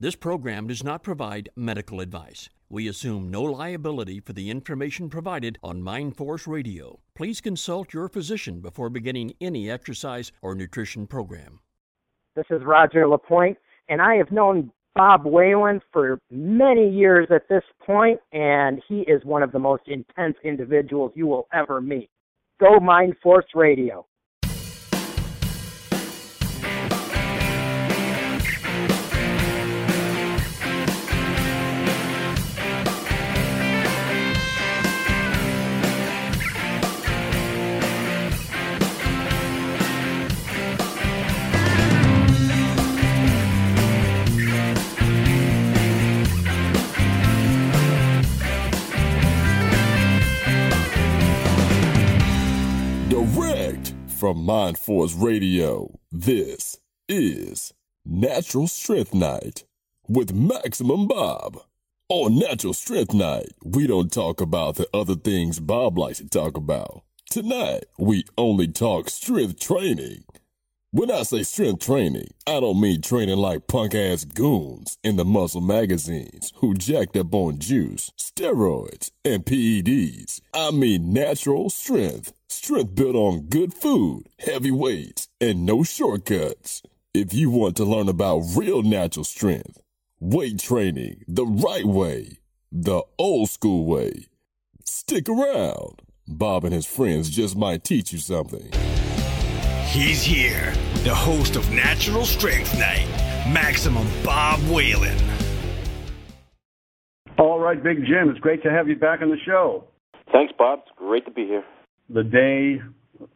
This program does not provide medical advice. We assume no liability for the information provided on Mindforce Radio. Please consult your physician before beginning any exercise or nutrition program. This is Roger Lapointe, and I have known Bob Whalen for many years at this point, and he is one of the most intense individuals you will ever meet. Go Mindforce Radio. From Mind Force Radio. This is Natural Strength Night with Maximum Bob. On Natural Strength Night, we don't talk about the other things Bob likes to talk about. Tonight, we only talk strength training. When I say strength training, I don't mean training like punk ass goons in the muscle magazines who jacked up on juice, steroids, and PEDs. I mean natural strength. Strength built on good food, heavy weights, and no shortcuts. If you want to learn about real natural strength, weight training the right way, the old school way, stick around. Bob and his friends just might teach you something. He's here, the host of Natural Strength Night, Maximum Bob Whalen. All right, Big Jim, it's great to have you back on the show. Thanks, Bob. It's great to be here. The day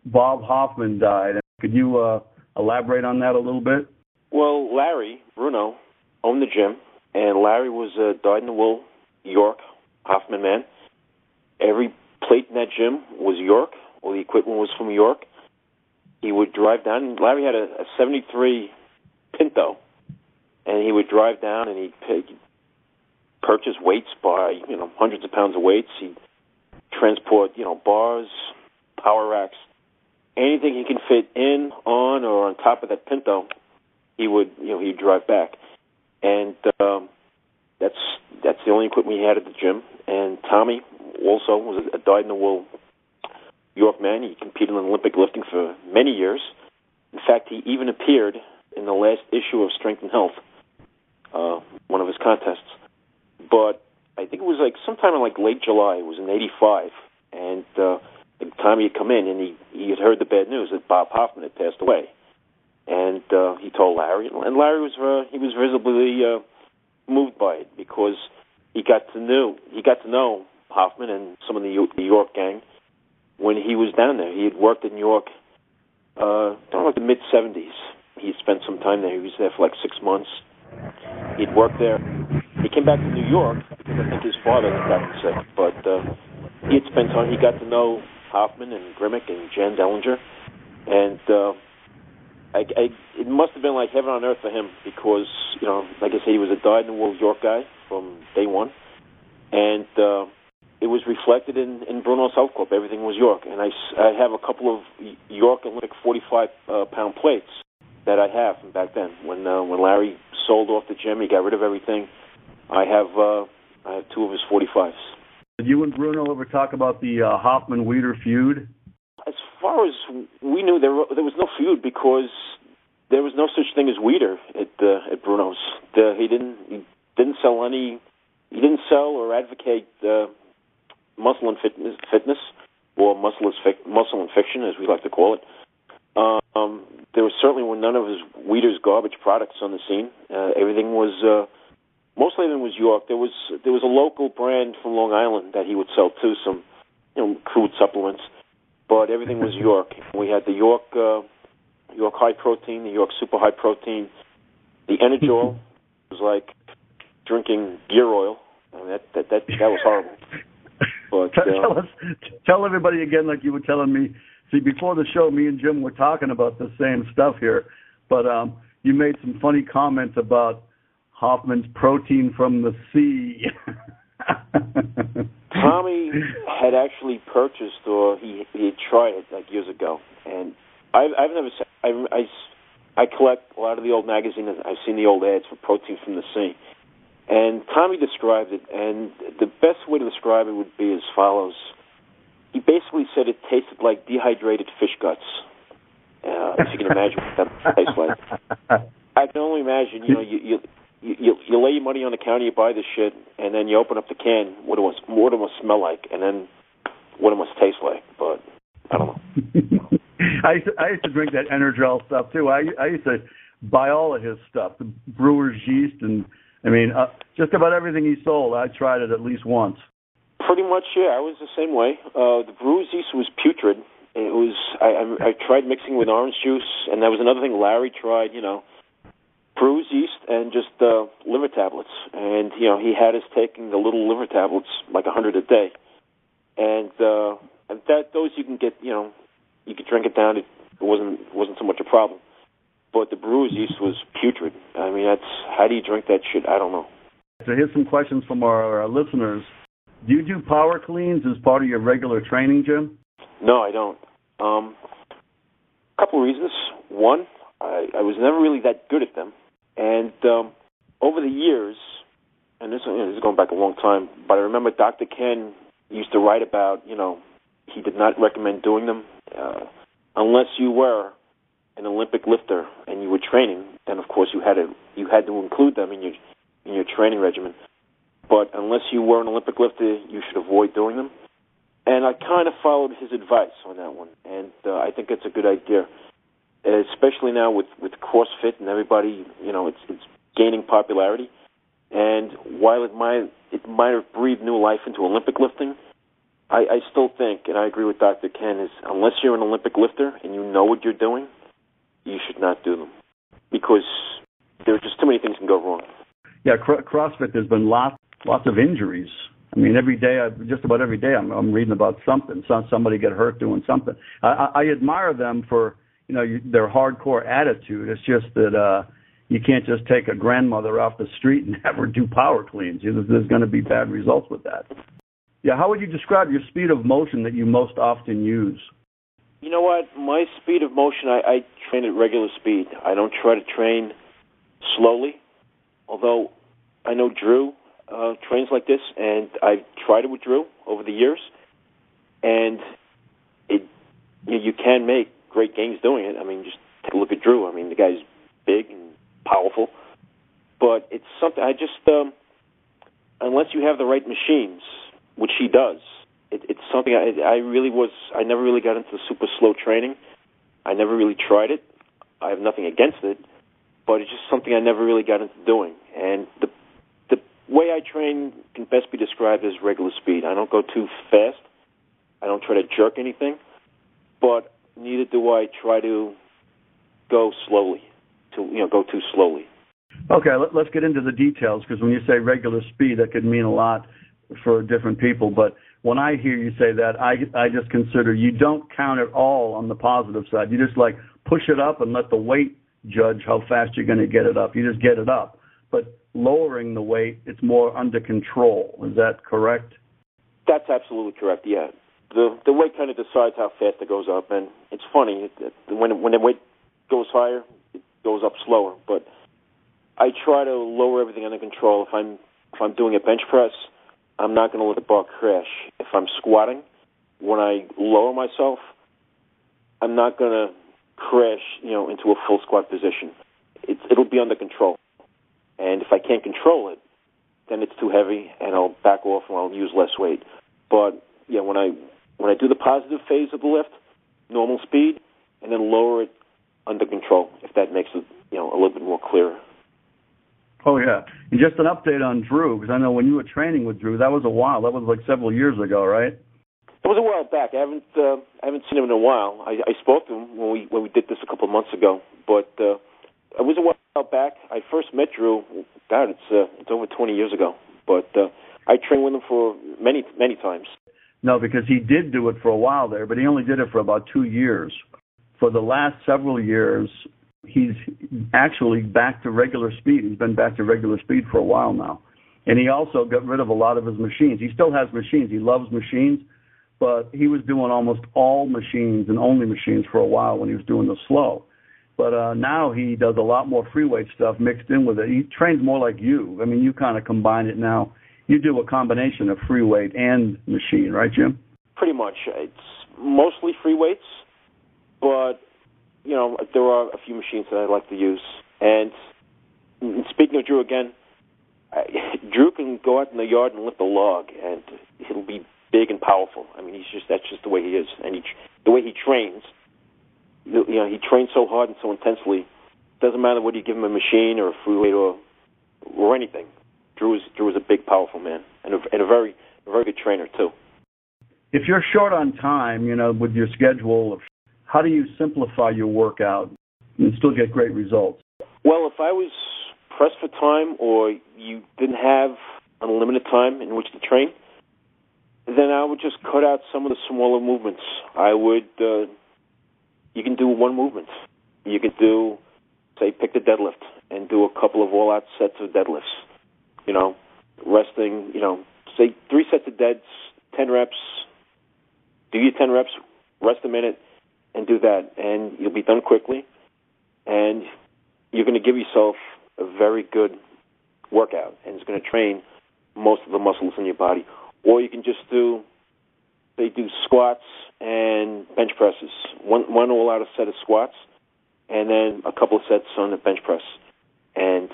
Bob Hoffman died, could you uh, elaborate on that a little bit? Well, Larry Bruno owned the gym, and Larry was a dyed-in-the-wool York Hoffman man. Every plate in that gym was York. All the equipment was from York he would drive down. Larry had a, a '73 Pinto, and he would drive down and he'd, he'd purchase weights by you know hundreds of pounds of weights. He'd transport you know bars, power racks, anything he can fit in, on, or on top of that Pinto. He would you know he'd drive back, and um, that's that's the only equipment he had at the gym. And Tommy also was a dyed-in-the-wool York man. He competed in Olympic lifting for many years. In fact, he even appeared in the last issue of Strength and Health, uh, one of his contests. But I think it was like sometime in like late July. It was in '85, and uh, the time he had come in, and he he had heard the bad news that Bob Hoffman had passed away, and uh, he told Larry, and Larry was uh, he was visibly uh, moved by it because he got to know he got to know Hoffman and some of the New York gang when he was down there. He had worked in New York, uh, I don't know, the mid 70s. He spent some time there. He was there for like six months. He'd worked there. He came back to New York because I think his father had sick. But uh, he had spent time. He got to know Hoffman and Grimek and Jan Dellinger, and uh, I, I, it must have been like heaven on earth for him because you know, like I said, he was a dyed-in-the-wool York guy from day one, and. Uh, it was reflected in, in Bruno's Health Club. Everything was York, and I, I have a couple of York Olympic 45 uh, plates that I have from back then. When uh, when Larry sold off the gym, he got rid of everything. I have uh, I have two of his 45s. You and Bruno ever talk about the uh, Hoffman Weider feud? As far as we knew, there there was no feud because there was no such thing as Weider at at Bruno's. The, he didn't he didn't sell any. He didn't sell or advocate uh, muscle and fitness, fitness or muscle, is muscle and fiction, as we like to call it. Um, there was certainly none of his Weider's garbage products on the scene. Uh, everything was uh, mostly everything was York. There was there was a local brand from Long Island that he would sell too, some you know crude supplements, but everything was York. We had the York uh, York high protein, the York super high protein, the Energol was like drinking gear oil. I mean, that that that that was horrible. But uh, tell us, tell everybody again, like you were telling me. See, before the show, me and Jim were talking about the same stuff here, but um, you made some funny comments about Hoffman's protein from the sea. Tommy had actually purchased, or he he had tried it like years ago, and I've I've never I, I I collect a lot of the old magazines. I've seen the old ads for protein from the sea. And Tommy described it, and the best way to describe it would be as follows. He basically said it tasted like dehydrated fish guts. Uh, if you can imagine what that tastes like. I can only imagine, you know, you, you you you lay your money on the counter, you buy this shit, and then you open up the can. What it was, what it must smell like, and then what it must taste like. But I don't know. I used to, I used to drink that Energol stuff too. I I used to buy all of his stuff, the brewer's yeast, and I mean uh, just about everything he sold. I tried it at least once. Pretty much, yeah. I was the same way. Uh, the brewer's yeast was putrid. It was. I, I I tried mixing with orange juice, and that was another thing Larry tried. You know, brewer's yeast and just uh, liver tablets. And you know, he had us taking the little liver tablets, like a hundred a day, and uh, and that those you can get. You know, you could drink it down. It wasn't wasn't so much a problem. But the brewer's yeast was putrid. I mean, that's how do you drink that shit? I don't know. So here's some questions from our, our listeners. Do you do power cleans as part of your regular training, Jim? No, I don't. Um, a couple reasons. One, I, I was never really that good at them. And um, over the years, and this, you know, this is going back a long time, but I remember Dr. Ken used to write about, you know, he did not recommend doing them uh, unless you were an Olympic lifter and you were training. Then, of course, you had to you had to include them in your in your training regimen. But unless you were an Olympic lifter, you should avoid doing them. And I kind of followed his advice on that one, and uh, I think it's a good idea especially now with with CrossFit and everybody, you know, it's it's gaining popularity. And while it might it might have breathed new life into Olympic lifting, I, I still think, and I agree with Dr. Ken, is unless you're an Olympic lifter and you know what you're doing, you should not do them because there are just too many things can go wrong. Yeah, CrossFit. There's been lots lots of injuries. I mean, every day, I, just about every day, I'm, I'm reading about something. Some, somebody get hurt doing something. I, I, I admire them for you know, you, their hardcore attitude. It's just that uh, you can't just take a grandmother off the street and have her do power cleans. You know, there's going to be bad results with that. Yeah, how would you describe your speed of motion that you most often use? You know what? My speed of motion, I, I train at regular speed. I don't try to train slowly, although I know Drew uh, trains like this, and I've tried it with Drew over the years, and it you, you can make great games doing it. I mean, just take a look at Drew. I mean, the guy's big and powerful, but it's something I just um, unless you have the right machines, which he does. It, it's something I, I really was. I never really got into super slow training. I never really tried it. I have nothing against it, but it's just something I never really got into doing. And the the way I train can best be described as regular speed. I don't go too fast. I don't try to jerk anything, but neither do I try to go slowly, to you know, go too slowly. Okay, let, us get into the details because when you say regular speed, that could mean a lot for different people. But when I hear you say that, I I just consider you don't count at all on the positive side. You just like push it up and let the weight judge how fast you're going to get it up. You just get it up. But lowering the weight, it's more under control. Is that correct? That's absolutely correct. Yeah, the the weight kind of decides how fast it goes up, and it's funny when when the weight goes higher, it goes up slower. But I try to lower everything under control. If I'm if I'm doing a bench press, I'm not going to let the bar crash. If I'm squatting, when I lower myself, I'm not going to crash, you know, into a full squat position. It, it'll be under control. And if I can't control it, then it's too heavy, and I'll back off and I'll use less weight. But yeah, when I when I do the positive phase of the lift, normal speed, and then lower it under control, if that makes it you know a little bit more clear. Oh yeah, and just an update on Drew because I know when you were training with Drew, that was a while. That was like several years ago, right? It was a while back. I haven't uh, I haven't seen him in a while. I, I spoke to him when we when we did this a couple of months ago, but uh, it was a while back. I first met Drew. God, it's uh, it's over 20 years ago. But uh, I trained with him for many many times. No, because he did do it for a while there, but he only did it for about two years. For the last several years, he's actually back to regular speed. He's been back to regular speed for a while now. And he also got rid of a lot of his machines. He still has machines. He loves machines, but he was doing almost all machines and only machines for a while when he was doing the slow. but uh, now he does a lot more free weight stuff mixed in with it. He trains more like you. I mean, you kind of combine it now. You do a combination of free weight and machine, right, Jim? Pretty much. It's mostly free weights, but you know there are a few machines that I like to use. And speaking of Drew again, I, Drew can go out in the yard and lift a log, and he'll be big and powerful. I mean, he's just that's just the way he is, and he the way he trains. You know, he trains so hard and so intensely. Doesn't matter whether you give him a machine or a free weight or or anything. Drew is Drew is a big, powerful man, and a, and a very a very good trainer too. If you're short on time, you know, with your schedule, how do you simplify your workout and still get great results? Well, if I was pressed for time or you didn't have unlimited time in which to train, then I would just cut out some of the smaller movements. I would. Uh, you can do one movement. You could do, say, pick the deadlift and do a couple of all-out sets of deadlifts. You know, resting. You know, say three sets of deads, ten reps. Do your ten reps, rest a minute, and do that, and you'll be done quickly, and you're going to give yourself a very good workout, and it's going to train most of the muscles in your body. Or you can just do, they do squats and bench presses. One one all out a set of squats, and then a couple of sets on the bench press, and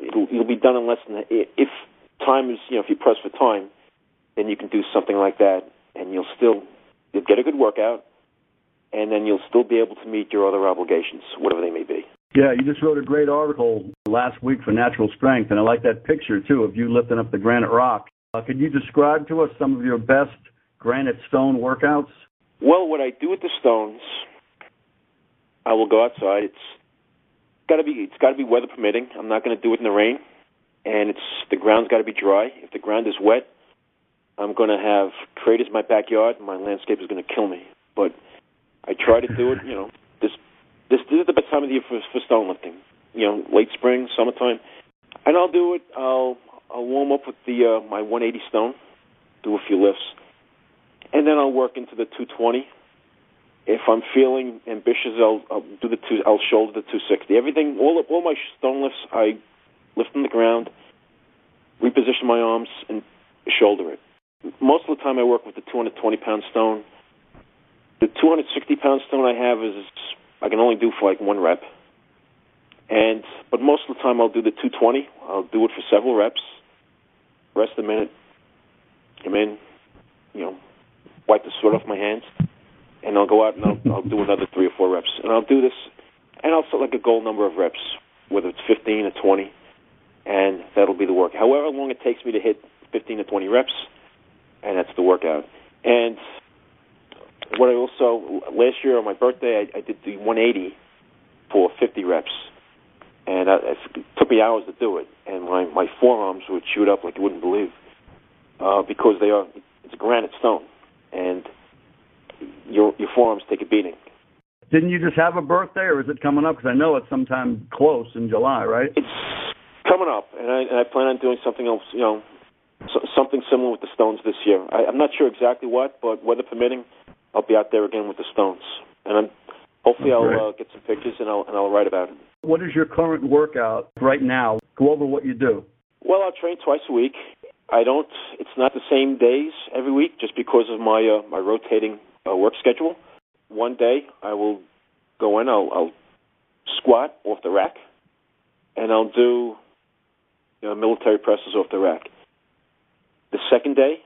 it'll, you'll be done in less than if time is you know if you press for time, then you can do something like that, and you'll still you'll get a good workout, and then you'll still be able to meet your other obligations, whatever they may be. Yeah, you just wrote a great article last week for Natural Strength, and I like that picture too of you lifting up the granite rock. Uh, could you describe to us some of your best granite stone workouts? Well, what I do with the stones, I will go outside. It's got to be it's got to be weather permitting. I'm not going to do it in the rain, and it's the ground's got to be dry. If the ground is wet, I'm going to have craters in my backyard. And my landscape is going to kill me. But I try to do it, you know, this this, this is the best time of the year for, for stone lifting. You know, late spring, summertime, and I'll do it. I'll I'll warm up with the uh, my 180 stone, do a few lifts, and then I'll work into the 220. If I'm feeling ambitious, I'll, I'll do the two. I'll shoulder the 260. Everything, all all my stone lifts, I lift from the ground, reposition my arms, and shoulder it. Most of the time, I work with the 220 pound stone. The 260 pound stone I have is I can only do for like one rep. And but most of the time I'll do the 220. I'll do it for several reps. Rest a minute. Come in, you know, wipe the sweat off my hands, and I'll go out and I'll, I'll do another three or four reps. And I'll do this, and I'll set like a goal number of reps, whether it's 15 or 20, and that'll be the work. However long it takes me to hit 15 to 20 reps, and that's the workout. And what I also last year on my birthday I, I did the 180 for 50 reps, and I, it took me hours to do it, and my my forearms would shoot up like you wouldn't believe, uh, because they are it's a granite stone, and your your forearms take a beating. Didn't you just have a birthday, or is it coming up? Because I know it's sometime close in July, right? It's coming up, and I, and I plan on doing something else, you know, so, something similar with the stones this year. I, I'm not sure exactly what, but weather permitting, I'll be out there again with the Stones, and I'm hopefully I'll uh, get some pictures and I'll and I'll write about it. What is your current workout right now? Go over what you do. Well, I train twice a week. I don't. It's not the same days every week, just because of my uh, my rotating work schedule. One day I will go in. I'll, I'll squat off the rack, and I'll do you know, military presses off the rack. The second day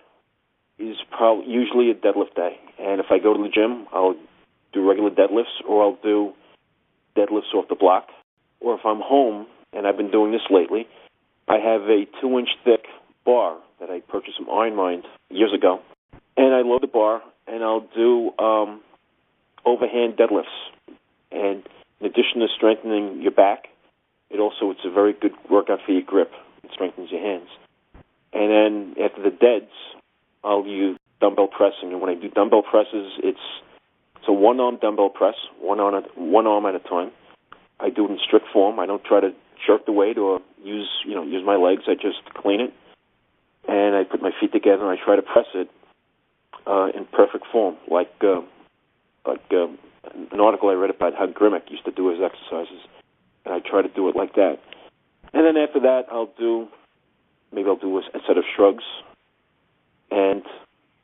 is probably usually a deadlift day, and if I go to the gym, I'll do regular deadlifts, or I'll do deadlifts off the block. Or if I'm home, and I've been doing this lately, I have a two-inch thick bar that I purchased from Iron Mind years ago, and I load the bar, and I'll do um, overhand deadlifts. And in addition to strengthening your back, it also it's a very good workout for your grip. It strengthens your hands. And then after the deads, I'll use dumbbell pressing. And when I do dumbbell presses, it's it's a one arm dumbbell press, one arm at, one arm at a time. I do it in strict form. I don't try to jerk the weight or use you know use my legs. I just clean it, and I put my feet together and I try to press it uh, in perfect form, like uh, like uh, an article I read about how Grimek used to do his exercises, and I try to do it like that. And then after that, I'll do maybe I'll do a, a set of shrugs, and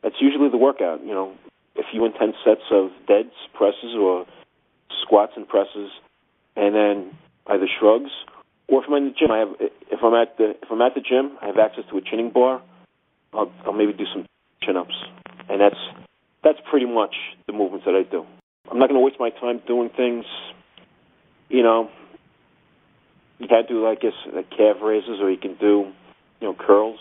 that's usually the workout. You know, a few intense sets of deads, presses, or squats and presses, and then either shrugs, or if I'm in the gym, I have if I'm at the if I'm at the gym, I have access to a chinning bar. I'll, I'll maybe do some chin ups, and that's that's pretty much the movements that I do. I'm not going to waste my time doing things, you know. You can do, I guess, like calf raises, or you can do, you know, curls.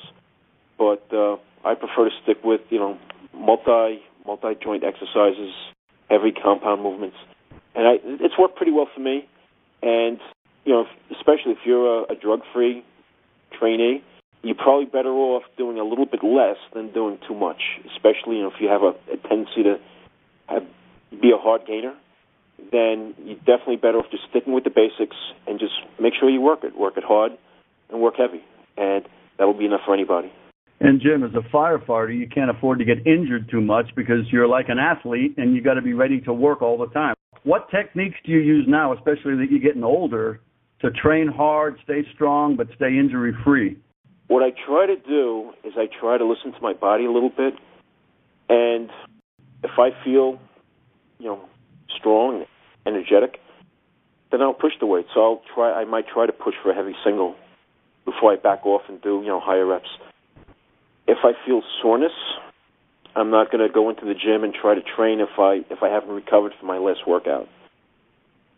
But uh, I prefer to stick with, you know, multi multi joint exercises, heavy compound movements, and I, it's worked pretty well for me. And you know, especially if you're a, a drug free trainee, you're probably better off doing a little bit less than doing too much. Especially you know, if you have a, a tendency to have, be a hard gainer, then you're definitely better off just sticking with the basics and just make sure you work it, work it hard, and work heavy, and that will be enough for anybody. And Jim, as a firefighter, you can't afford to get injured too much because you're like an athlete and you got to be ready to work all the time. What techniques do you use now, especially that you're getting older, to train hard, stay strong, but stay injury free? What I try to do is I try to listen to my body a little bit, and if I feel, you know, strong, energetic, then I'll push the weight. So I'll try. I might try to push for a heavy single before I back off and do you know higher reps. If I feel soreness, I'm not going to go into the gym and try to train if I if I haven't recovered from my last workout.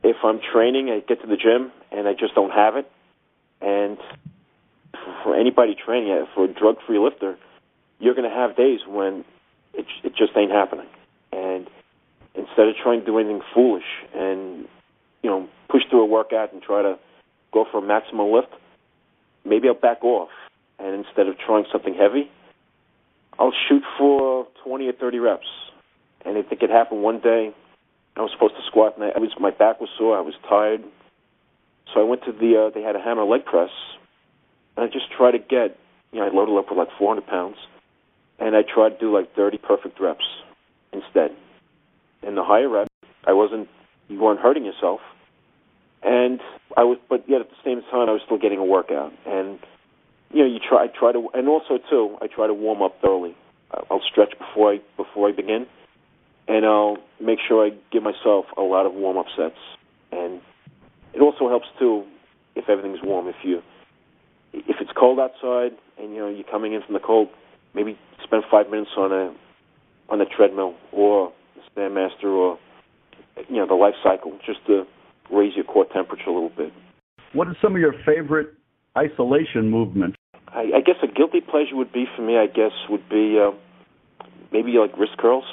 If I'm training, I get to the gym and I just don't have it. And for anybody training, for a drug-free lifter, you're going to have days when it it just ain't happening. And instead of trying to do anything foolish and you know push through a workout and try to go for a maximum lift, maybe I'll back off. And instead of trying something heavy, I'll shoot for 20 or 30 reps. And if it could happen one day, I was supposed to squat, and I was my back was sore. I was tired, so I went to the. Uh, they had a hammer leg press, and I just tried to get. You know, I loaded up with like 400 pounds, and I tried to do like 30 perfect reps instead. And the higher rep, I wasn't. You weren't hurting yourself, and I was. But yet at the same time, I was still getting a workout. And you know, you try. I try to, and also too, I try to warm up thoroughly. I'll stretch before I before I begin and I'll make sure I give myself a lot of warm up sets. And it also helps too if everything's warm. If you if it's cold outside and you know you're coming in from the cold, maybe spend five minutes on a on the treadmill or the Stairmaster or you know the life cycle just to raise your core temperature a little bit. What are some of your favorite isolation movements? I, I guess a guilty pleasure would be for me. I guess would be uh, maybe like wrist curls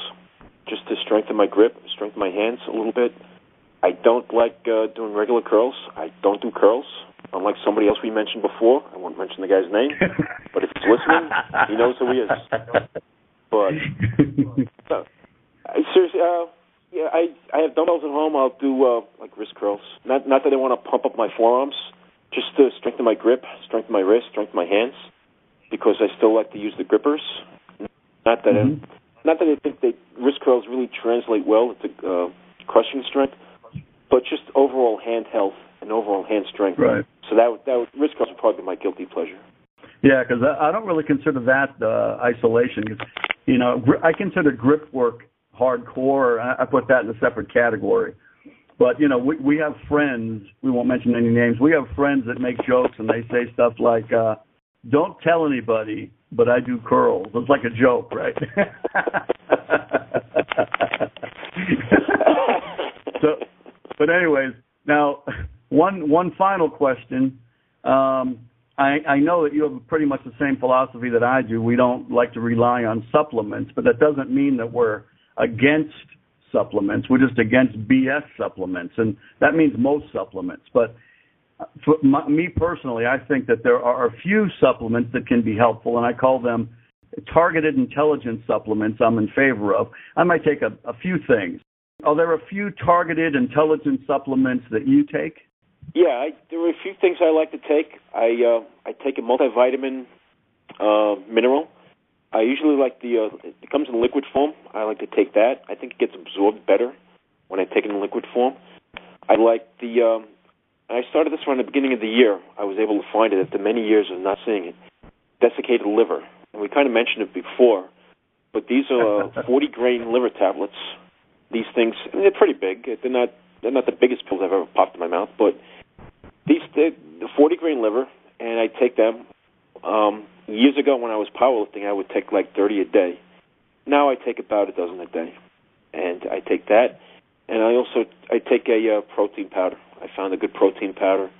just to strengthen my grip, strengthen my hands a little bit. I don't like uh, doing regular curls. I don't do curls. Unlike somebody else we mentioned before, I won't mention the guy's name, but if he's listening, he knows who he is. But uh, I, seriously, uh, yeah, I I have dumbbells at home. I'll do uh, like wrist curls. Not not that I want to pump up my forearms, just to strengthen my grip, strengthen my wrist, strengthen my hands, because I still like to use the grippers. Not that mm-hmm. Not that I think that wrist curls really translate well to uh, crushing strength, but just overall hand health and overall hand strength. Right. So that that would, wrist curls would probably be my guilty pleasure. Yeah, because I, I don't really consider that uh, isolation. Cause, you know, I consider grip work hardcore. I put that in a separate category. But you know, we we have friends. We won't mention any names. We have friends that make jokes and they say stuff like, uh, "Don't tell anybody but I do curls. It's like a joke, right? so, but anyways, now one one final question. Um, I, I know that you have pretty much the same philosophy that I do. We don't like to rely on supplements, but that doesn't mean that we're against supplements. We're just against BS supplements, and that means most supplements. But for my, me personally, I think that there are a few supplements that can be helpful, and I call them targeted intelligence supplements I'm in favor of. I might take a, a few things. Are there a few targeted intelligence supplements that you take? Yeah, I, there are a few things I like to take. I uh, I take a multivitamin uh, mineral. I usually like the uh, it comes in liquid form. I like to take that. I think it gets absorbed better when I take it in liquid form. I like the. Um, I started this one at the beginning of the year. I was able to find it after many years of not seeing it. Desiccated liver, and we kind of mentioned it before, but these are uh, 40 grain liver tablets. These things, I mean, they're pretty big. They're not. They're not the biggest pills I've ever popped in my mouth, but these the 40 grain liver, and I take them. Um, years ago, when I was powerlifting, I would take like 30 a day. Now I take about a dozen a day, and I take that, and I also I take a uh, protein powder. I found a good protein powder.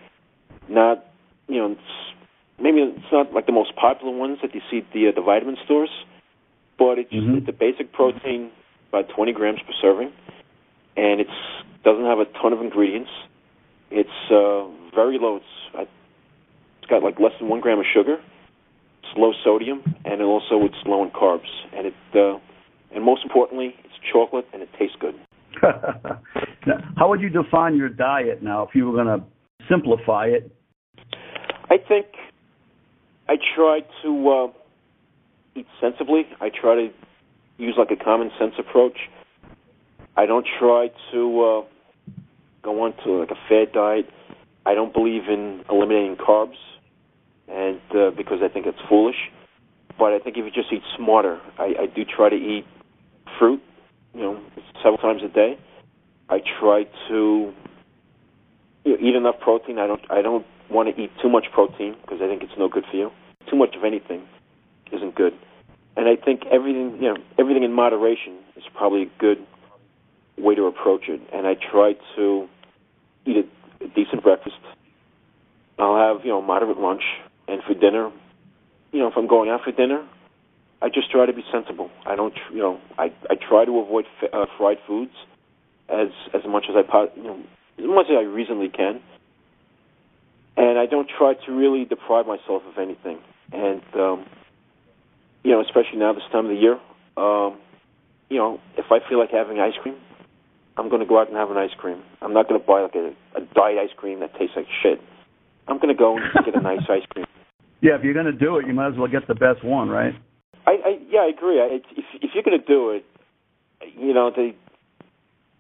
Not, you know, it's, maybe it's not like the most popular ones that you see at the uh, the vitamin stores, but it's mm-hmm. it's a basic protein, about 20 grams per serving, and it's doesn't have a ton of ingredients. It's uh, very low. It's it's got like less than one gram of sugar. It's low sodium, and it also it's low in carbs, and it uh, and most importantly, it's chocolate and it tastes good. now, how would you define your diet now if you were going to simplify it? I think I try to uh, eat sensibly. I try to use like a common sense approach. I don't try to uh, go on to like a fad diet. I don't believe in eliminating carbs, and uh, because I think it's foolish. But I think if you just eat smarter, I, I do try to eat fruit, you know, several times a day. I try to you know, eat enough protein. I don't. I don't want to eat too much protein because I think it's no good for you. Too much of anything isn't good. And I think everything, you know, everything in moderation is probably a good way to approach it. And I try to eat a, decent breakfast. I'll have, you know, moderate lunch, and for dinner, you know, if I'm going out for dinner, I just try to be sensible. I don't, you know, I I try to avoid f- uh, fried foods as as much as I, you know, as much as I reasonably can and I don't try to really deprive myself of anything. And um, you know, especially now this time of the year, um, you know, if I feel like having ice cream, I'm going to go out and have an ice cream. I'm not going to buy like a, a diet ice cream that tastes like shit. I'm going to go and get a nice ice cream. Yeah, if you're going to do it, you might as well get the best one, right? I, I yeah, I agree. I, if if you're going to do it, you know, they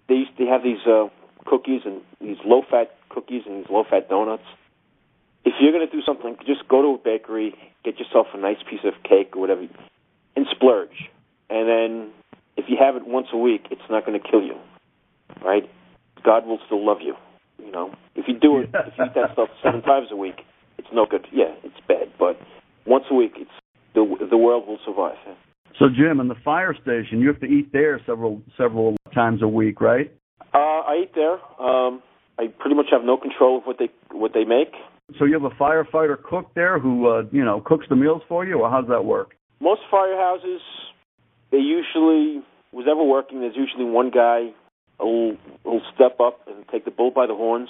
they used to have these uh, cookies and these low fat cookies and these low fat donuts if you're going to do something, just go to a bakery, get yourself a nice piece of cake or whatever, and splurge. And then if you have it once a week, it's not going to kill you, right? God will still love you. You know, if you do it, if you eat that stuff seven times a week, it's no good. Yeah, it's bad. But once a week, it's the the world will survive. So, Jim, in the fire station, you have to eat there several several times a week, right? Uh, I eat there. Um, I pretty much have no control of what they what they make. So you have a firefighter cook there who uh, you know cooks the meals for you, or how's that work? Most firehouses, they usually was ever working. There's usually one guy who'll, who'll step up and take the bull by the horns,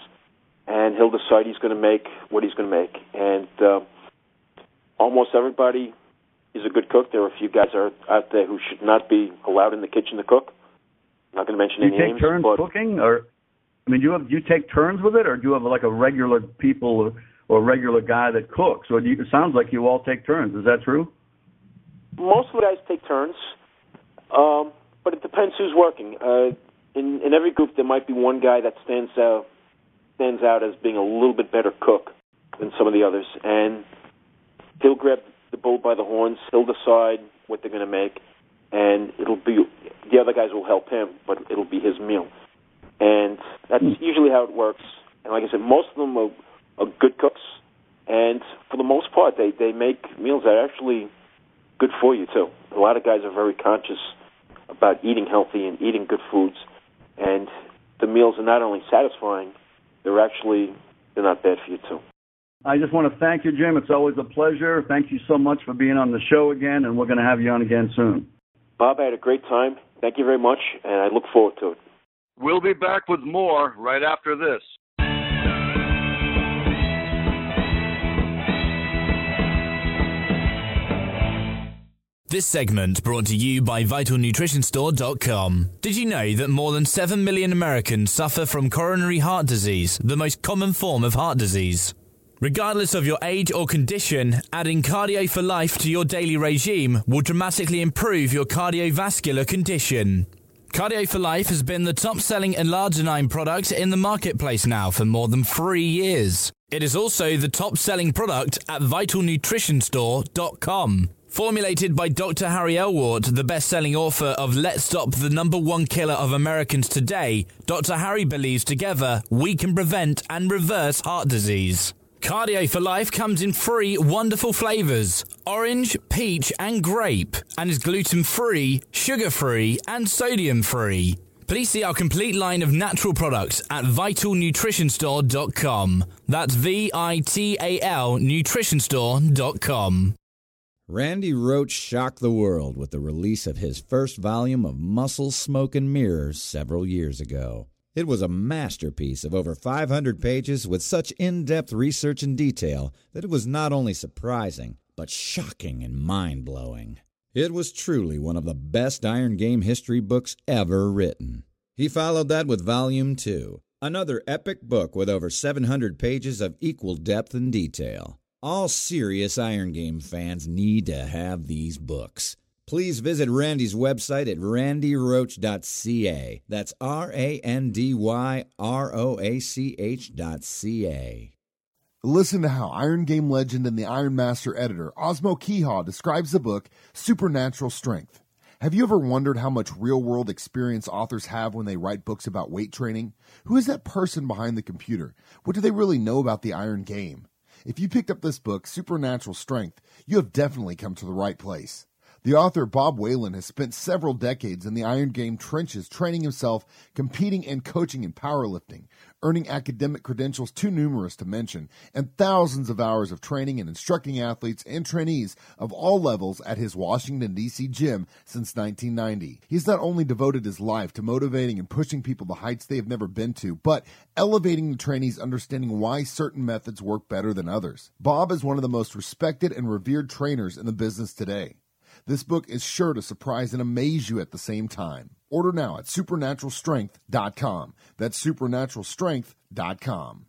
and he'll decide he's going to make what he's going to make. And uh, almost everybody is a good cook. There are a few guys are out there who should not be allowed in the kitchen to cook. I'm not going to mention any of these. Do you any take turns but cooking, or I mean, do you have do you take turns with it, or do you have like a regular people or, regular guy that cooks? Or do you, it sounds like you all take turns. Is that true? Most of the guys take turns, um, but it depends who's working. Uh, in in every group, there might be one guy that stands out stands out as being a little bit better cook than some of the others, and he'll grab the bull by the horns. He'll decide what they're going to make, and it'll be the other guys will help him, but it'll be his meal and that's hmm. usually how it works. And like I said, most of them are, are good cooks, and for the most part, they they make meals that are actually good for you too. A lot of guys are very conscious about eating healthy and eating good foods, and the meals are not only satisfying, they're actually they're not bad for you too. I just want to thank you, Jim. It's always a pleasure. Thank you so much for being on the show again, and we're going to have you on again soon. Bob, I had a great time. Thank you very much, and I look forward to it. We'll be back with more right after this. This segment brought to you by VitalNutritionStore.com. Did you know that more than 7 million Americans suffer from coronary heart disease, the most common form of heart disease? Regardless of your age or condition, adding Cardio for Life to your daily regime will dramatically improve your cardiovascular condition. Cardio for Life has been the top selling L-arginine product in the marketplace now for more than three years. It is also the top selling product at vitalnutritionstore.com. Formulated by Dr. Harry Elwood, the best selling author of Let's Stop the Number One Killer of Americans Today, Dr. Harry believes together we can prevent and reverse heart disease. Cardio for Life comes in three wonderful flavours orange, peach, and grape, and is gluten free, sugar free, and sodium free. Please see our complete line of natural products at vitalnutritionstore.com. That's V I T A L nutritionstore.com. Randy Roach shocked the world with the release of his first volume of Muscle, Smoke, and Mirrors several years ago. It was a masterpiece of over 500 pages with such in depth research and detail that it was not only surprising, but shocking and mind blowing. It was truly one of the best Iron Game history books ever written. He followed that with Volume 2, another epic book with over 700 pages of equal depth and detail. All serious Iron Game fans need to have these books. Please visit Randy's website at randyroach.ca. That's R A N D Y R O A C H.ca. Listen to how Iron Game legend and the Iron Master editor Osmo Kiiha describes the book Supernatural Strength. Have you ever wondered how much real world experience authors have when they write books about weight training? Who is that person behind the computer? What do they really know about the Iron Game? If you picked up this book, Supernatural Strength, you have definitely come to the right place. The author Bob Whalen has spent several decades in the Iron Game trenches training himself, competing and coaching in powerlifting, earning academic credentials too numerous to mention, and thousands of hours of training and instructing athletes and trainees of all levels at his Washington, D.C. gym since 1990. He's not only devoted his life to motivating and pushing people to heights they have never been to, but elevating the trainees' understanding why certain methods work better than others. Bob is one of the most respected and revered trainers in the business today. This book is sure to surprise and amaze you at the same time. Order now at supernaturalstrength.com. That's supernaturalstrength.com.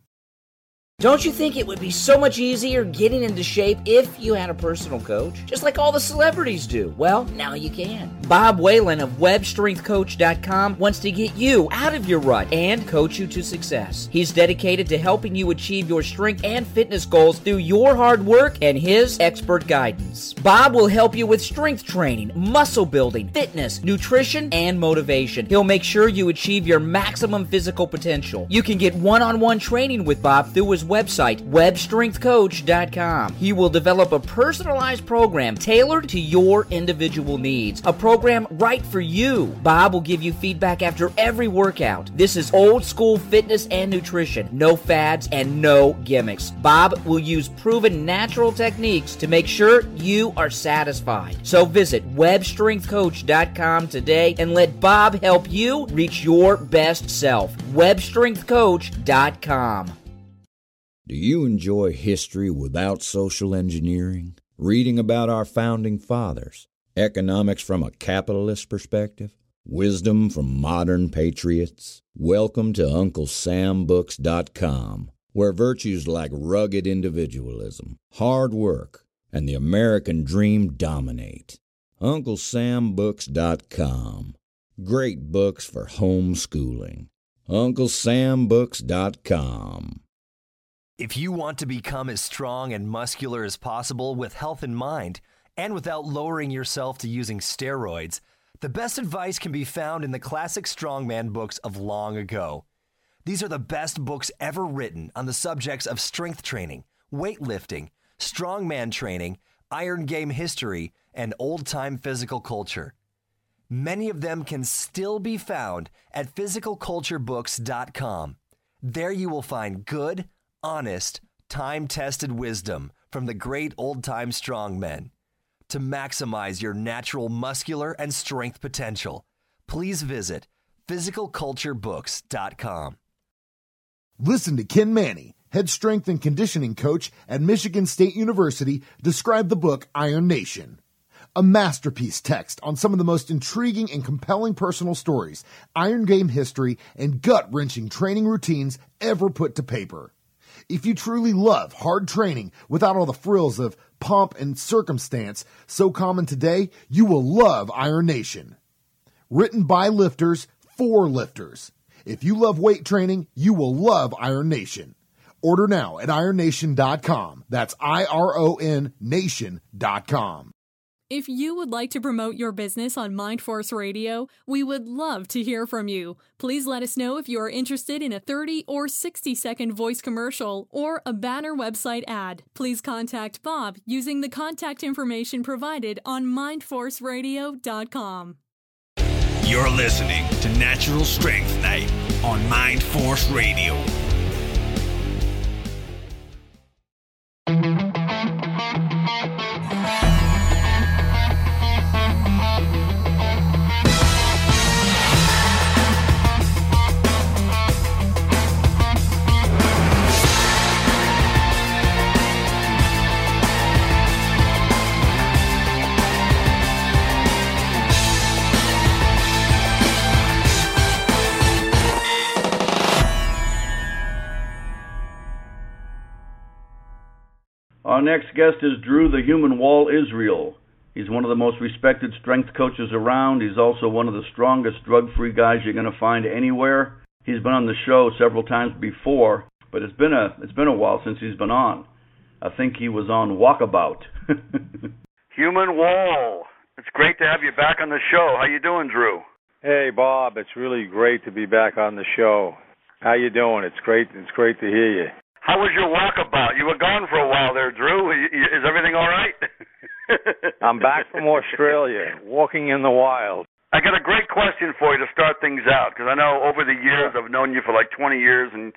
Don't you think it would be so much easier getting into shape if you had a personal coach? Just like all the celebrities do. Well, now you can. Bob Whalen of WebStrengthCoach.com wants to get you out of your rut and coach you to success. He's dedicated to helping you achieve your strength and fitness goals through your hard work and his expert guidance. Bob will help you with strength training, muscle building, fitness, nutrition, and motivation. He'll make sure you achieve your maximum physical potential. You can get one on one training with Bob through his website, webstrengthcoach.com. He will develop a personalized program tailored to your individual needs, a program right for you. Bob will give you feedback after every workout. This is old school fitness and nutrition, no fads and no gimmicks. Bob will use proven natural techniques to make sure you are satisfied. So visit webstrengthcoach.com today and let Bob help you reach your best self. webstrengthcoach.com. Do you enjoy history without social engineering? Reading about our founding fathers? Economics from a capitalist perspective? Wisdom from modern patriots? Welcome to UncleSamBooks.com, where virtues like rugged individualism, hard work, and the American dream dominate. UncleSamBooks.com. Great books for homeschooling. UncleSamBooks.com. If you want to become as strong and muscular as possible with health in mind, and without lowering yourself to using steroids, the best advice can be found in the classic strongman books of long ago. These are the best books ever written on the subjects of strength training, weightlifting, strongman training, iron game history, and old time physical culture. Many of them can still be found at physicalculturebooks.com. There you will find good, honest, time tested wisdom from the great old time strongmen. To maximize your natural muscular and strength potential, please visit physicalculturebooks.com. Listen to Ken Mannie, head strength and conditioning coach at Michigan State University, describe the book Iron Nation. A masterpiece text on some of the most intriguing and compelling personal stories, Iron Game history, and gut wrenching training routines ever put to paper. If you truly love hard training without all the frills of pomp and circumstance so common today, you will love Iron Nation. Written by lifters for lifters. If you love weight training, you will love Iron Nation. Order now at ironnation.com. That's I R O N nation.com. If you would like to promote your business on Mindforce Radio, we would love to hear from you. Please let us know if you are interested in a 30 or 60 second voice commercial or a banner website ad. Please contact Bob using the contact information provided on mindforceradio.com. You're listening to Natural Strength Night on Mind Force Radio. Our next guest is Drew the Human Wall Israel. He's one of the most respected strength coaches around. He's also one of the strongest drug free guys you're going to find anywhere. He's been on the show several times before, but it's been a it's been a while since he's been on. I think he was on Walkabout. Human Wall. It's great to have you back on the show. How you doing, Drew? Hey Bob, it's really great to be back on the show. How you doing? It's great. It's great to hear you. How was your walkabout? You were gone for a while there, Drew. Is everything all right? I'm back from Australia, walking in the wild. I got a great question for you to start things out because I know over the years I've known you for like 20 years and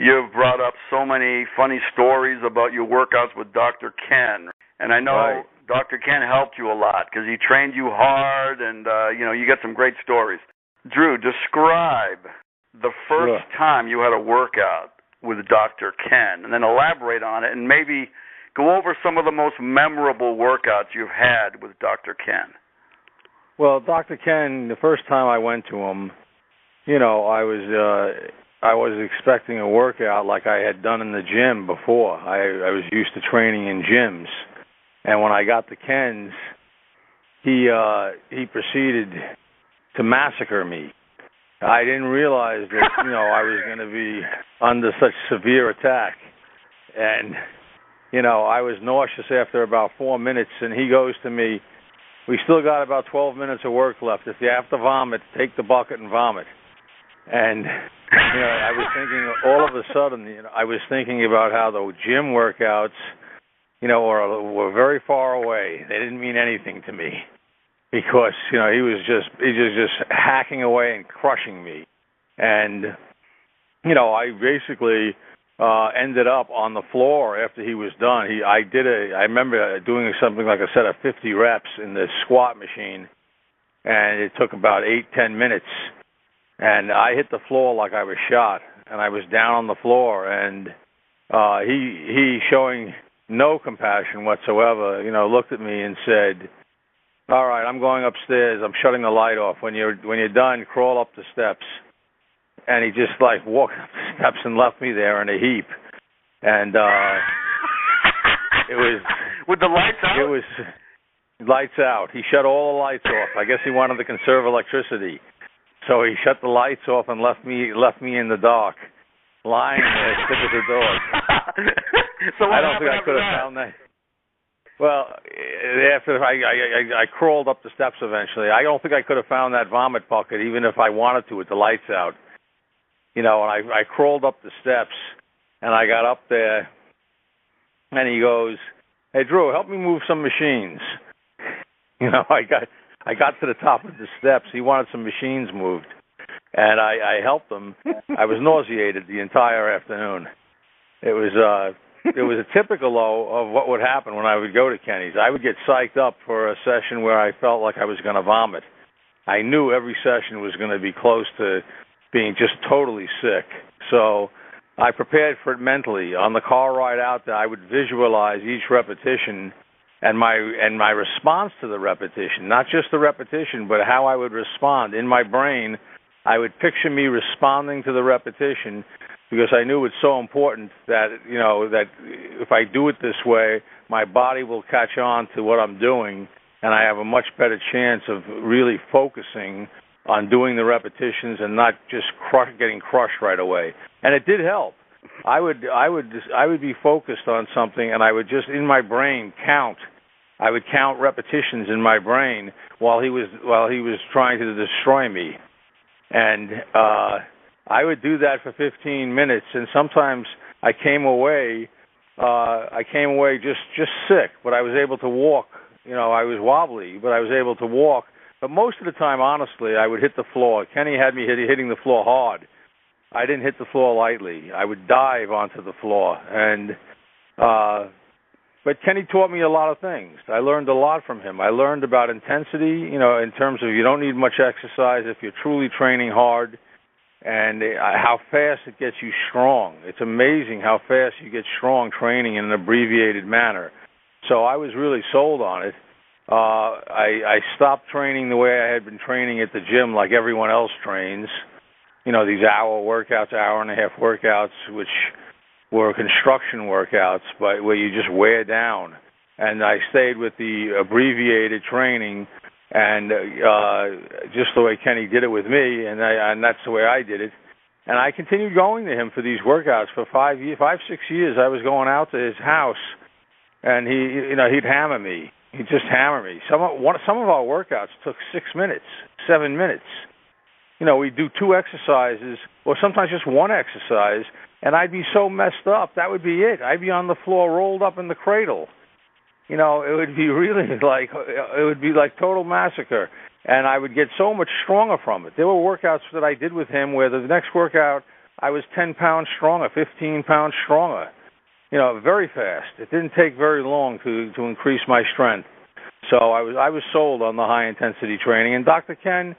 you've brought up so many funny stories about your workouts with Dr. Ken. And I know right. Dr. Ken helped you a lot because he trained you hard and uh, you know, you got some great stories. Drew, describe the first time you had a workout with Dr. Ken, and then elaborate on it, and maybe go over some of the most memorable workouts you've had with Dr. Ken. Well, Dr. Ken, the first time I went to him, you know, I was uh I was expecting a workout like I had done in the gym before. I I was used to training in gyms. And when I got to Ken's, he uh he proceeded to massacre me. I didn't realize that you know I was going to be under such severe attack, and you know I was nauseous after about four minutes. And he goes to me, "We still got about 12 minutes of work left. If you have to vomit, take the bucket and vomit." And you know I was thinking all of a sudden, you know, I was thinking about how the gym workouts, you know, were were very far away. They didn't mean anything to me because you know he was just he was just hacking away and crushing me, and you know I basically uh ended up on the floor after he was done. He I did a I remember doing something like a set of 50 reps in the squat machine, and it took about eight ten minutes, and I hit the floor like I was shot, and I was down on the floor, and uh he he showing no compassion whatsoever, you know, looked at me and said all right, I'm going upstairs. I'm shutting the light off. When you're when you're done, crawl up the steps. And he just like walked up the steps and left me there in a heap. And uh it was with the lights out. It was lights out. He shut all the lights off. I guess he wanted to conserve electricity. So he shut the lights off and left me left me in the dark, lying there sick as a dog. so I don't think I could have found that. Well, after I, I I crawled up the steps eventually. I don't think I could have found that vomit bucket even if I wanted to with the lights out. You know, and I I crawled up the steps and I got up there and he goes, "Hey Drew, help me move some machines." You know, I got I got to the top of the steps. He wanted some machines moved. And I I helped him. I was nauseated the entire afternoon. It was uh it was a typical though of what would happen when I would go to Kenny's. I would get psyched up for a session where I felt like I was going to vomit. I knew every session was going to be close to being just totally sick. So I prepared for it mentally. On the car ride out there, I would visualize each repetition and my and my response to the repetition, not just the repetition, but how I would respond in my brain. I would picture me responding to the repetition because I knew it's so important that you know that if I do it this way, my body will catch on to what I'm doing, and I have a much better chance of really focusing on doing the repetitions and not just crush, getting crushed right away. And it did help. I would I would I would be focused on something and I would just in my brain count I would count repetitions in my brain while he was while he was trying to destroy me. And uh I would do that for 15 minutes and sometimes I came away uh I came away just just sick, but I was able to walk. You know, I was wobbly, but I was able to walk. But most of the time, honestly, I would hit the floor. Kenny had me hit, hitting the floor hard. I didn't hit the floor lightly. I would dive onto the floor, and uh, but Kenny taught me a lot of things. I learned a lot from him. I learned about intensity, you know, in terms of you don't need much exercise if you're truly training hard, and uh, how fast it gets you strong. It's amazing how fast you get strong training in an abbreviated manner. So I was really sold on it. Uh, I, I stopped training the way I had been training at the gym, like everyone else trains. You know, these hour workouts, hour and a half workouts, which were construction workouts, but where you just wear down. And I stayed with the abbreviated training, and uh, just the way Kenny did it with me, and I, and that's the way I did it. And I continued going to him for these workouts for five years, five six years. I was going out to his house, and he, you know, he'd hammer me. He'd just hammer me. Some one, some of our workouts took six minutes, seven minutes. You know, we'd do two exercises, or sometimes just one exercise, and I'd be so messed up. That would be it. I'd be on the floor, rolled up in the cradle. You know, it would be really like it would be like total massacre, and I would get so much stronger from it. There were workouts that I did with him where the next workout I was 10 pounds stronger, 15 pounds stronger. You know, very fast. It didn't take very long to to increase my strength. So I was I was sold on the high intensity training, and Dr. Ken,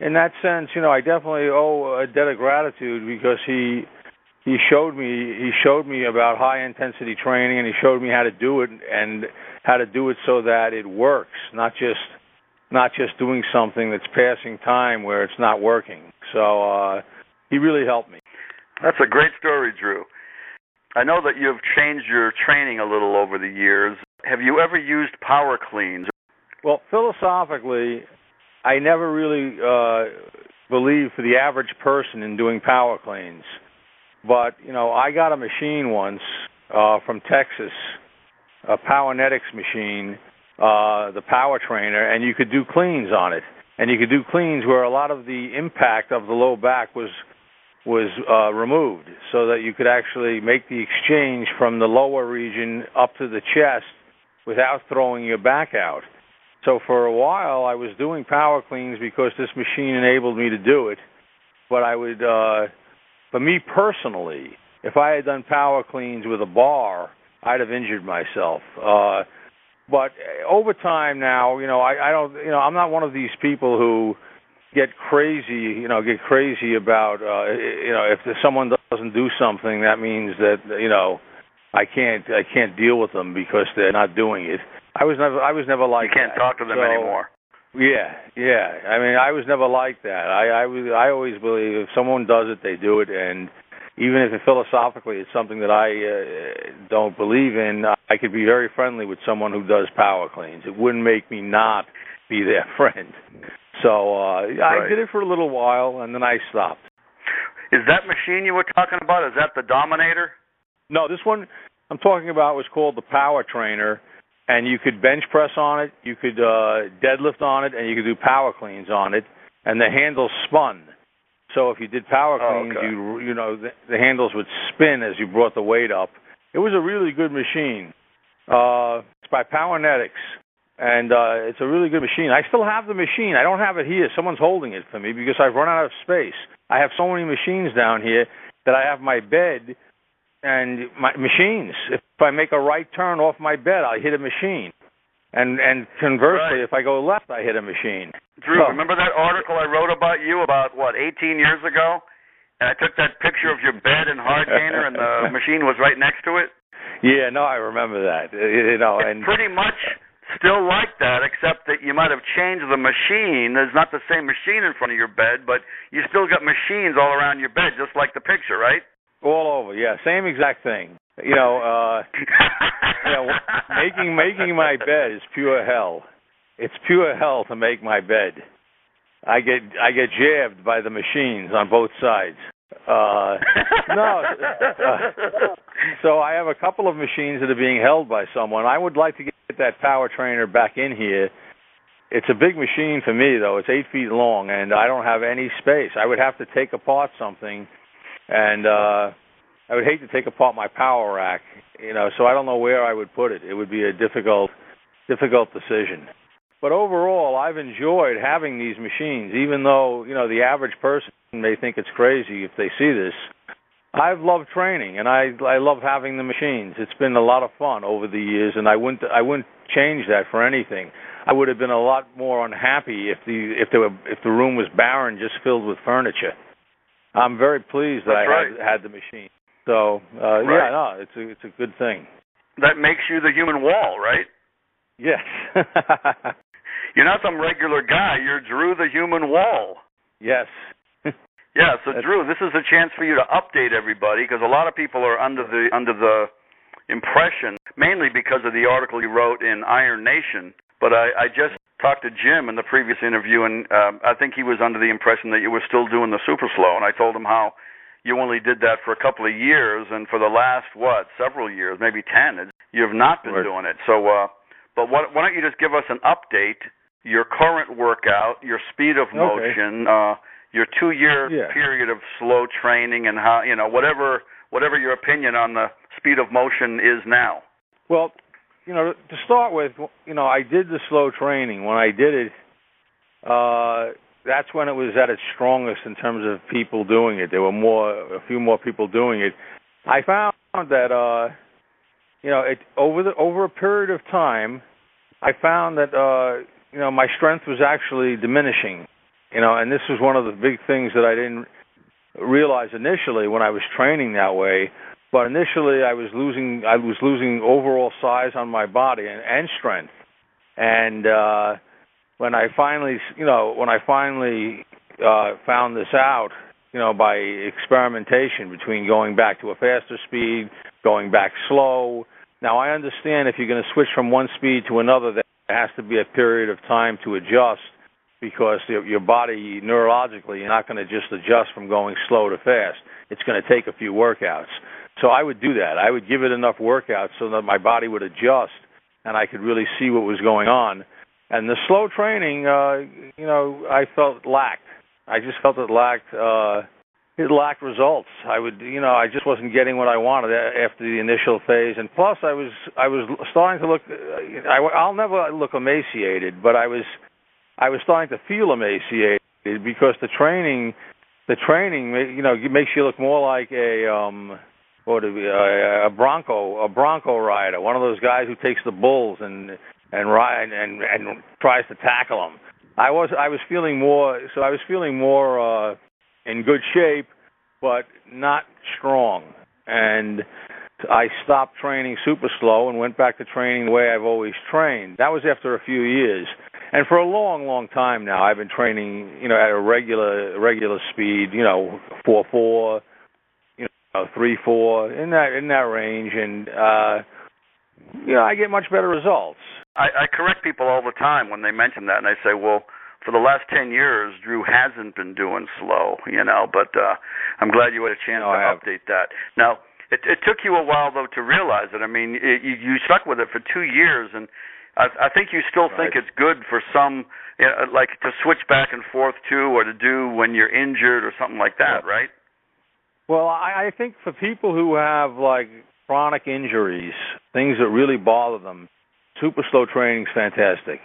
in that sense, you know, I definitely owe a debt of gratitude because he he showed me he showed me about high intensity training and he showed me how to do it and how to do it so that it works not just not just doing something that's passing time where it's not working. So uh he really helped me. That's a great story drew. I know that you've changed your training a little over the years. Have you ever used power cleans? Well philosophically i never really uh believe for the average person in doing power cleans but you know, I got a machine once uh, from Texas, a Powernetics machine, uh, the Power Trainer, and you could do cleans on it, and you could do cleans where a lot of the impact of the low back was was uh, removed, so that you could actually make the exchange from the lower region up to the chest without throwing your back out. So for a while, I was doing power cleans because this machine enabled me to do it, but I would. Uh, but me personally, if I had done power cleans with a bar, I'd have injured myself. Uh, but over time now, you know, I, I don't, you know, I'm not one of these people who get crazy, you know, get crazy about, uh, you know, if someone doesn't do something, that means that, you know, I can't, I can't deal with them because they're not doing it. I was never, I was never like. You can't that. talk to them so, anymore. Yeah, yeah. I mean, I was never like that. I I was I always believe if someone does it, they do it, and even if it philosophically it's something that I uh, don't believe in, I could be very friendly with someone who does power cleans. It wouldn't make me not be their friend. So uh right. I did it for a little while, and then I stopped. Is that machine you were talking about? Is that the Dominator? No, this one I'm talking about was called the Power Trainer and you could bench press on it, you could uh, deadlift on it, and you could do power cleans on it, and the handles spun. So if you did power oh, cleans, okay. you you know the, the handles would spin as you brought the weight up. It was a really good machine. Uh, it's by Powernetics, and uh, it's a really good machine. I still have the machine. I don't have it here. Someone's holding it for me because I've run out of space. I have so many machines down here that I have my bed and my machines. If I make a right turn off my bed, I hit a machine. And and conversely, Right. if I go left, I hit a machine. Drew, So- remember that article I wrote about you about what 18 years ago? And I took that picture of your bed and Hardgainer, and the machine was right next to it. Yeah, no, I remember that. Uh, You know, It's and pretty much still like that, except that you might have changed the machine. There's not the same machine in front of your bed, but you still got machines all around your bed, just like the picture, right? All over. Yeah, same exact thing. You know, uh you know, making making my bed is pure hell. it's pure hell to make my bed. I get I get jabbed by the machines on both sides. Uh, no, uh, so I have a couple of machines that are being held by someone. I would like to get that power trainer back in here. It's a big machine for me though. It's eight feet long, and I don't have any space. I would have to take apart something, and uh, I would hate to take apart my power rack. You know, so I don't know where I would put it. It would be a difficult, difficult decision. But overall, I've enjoyed having these machines, even though you know the average person may think it's crazy if they see this. I've loved training, and I I love having the machines. It's been a lot of fun over the years, and I wouldn't I wouldn't change that for anything. I would have been a lot more unhappy if the if there were if the room was barren, just filled with furniture. I'm very pleased that That's I right. had, had the machine. So uh, Right. yeah, no, it's a it's a good thing. That makes you the human wall, right? Yes. You're not some regular guy. You're Drew the human wall. yes. Yeah, so Drew, this is a chance for you to update everybody because a lot of people are under the under the impression, mainly because of the article you wrote in Iron Nation. But I, I just talked to Jim in the previous interview, and um, I think he was under the impression that you were still doing the super slow. And I told him how you only did that for a couple of years, and for the last what several years, maybe ten, you have not been Right. doing it. So, uh, but what, why don't you just give us an update? Your current workout, your speed of Okay. motion, uh, your two-year Yeah. period of slow training, and how you know whatever whatever your opinion on the speed of motion is now. Well, you know, to start with, you know, I did the slow training. When I did it, uh, that's when it was at its strongest in terms of people doing it. There were more, a few more people doing it. I found that, uh, you know, it over the over a period of time, I found that, uh, you know, my strength was actually diminishing. You know, and this was one of the big things that I didn't realize initially when I was training that way. But initially, I was losing I was losing overall size on my body and, and strength. And uh, when I finally, you know, when I finally uh, found this out, you know, by experimentation between going back to a faster speed, going back slow. Now I understand if you're going to switch from one speed to another, there has to be a period of time to adjust because your body neurologically, you're not going to just adjust from going slow to fast. It's going to take a few workouts. So I would do that. I would give it enough workouts so that my body would adjust and I could really see what was going on. And the slow training, uh, you know, I felt lacked. I just felt it lacked. Uh, it lacked results. I would, you know, I just wasn't getting what I wanted after the initial phase, and plus, I was, I was starting to look. uh, I, I'll never look emaciated, but I was, I was starting to feel emaciated because the training, the training, you know, makes you look more like a, um, would it be, a, a bronco, a bronco rider, one of those guys who takes the bulls and and ride and and tries to tackle them. I was I was feeling more so I was feeling more uh in good shape but not strong and I stopped training super slow and went back to training the way I've always trained. That was after a few years. And for a long, long time now I've been training, you know, at a regular regular speed, you know, four four, know, three four, in that in that range and uh you know, I get much better results. I, I correct people all the time when they mention that, and I say, well, for the last ten years, Drew hasn't been doing slow, you know. But uh, I'm glad you had a chance No, to update that. Now, it, it took you a while though to realize it. I mean, it, you, you stuck with it for two years, and I, I think you still think it's good for some, you know, like to switch back and forth to, or to do when you're injured or something like that, right? Well, I, I think for people who have like chronic injuries, things that really bother them, super slow training's fantastic.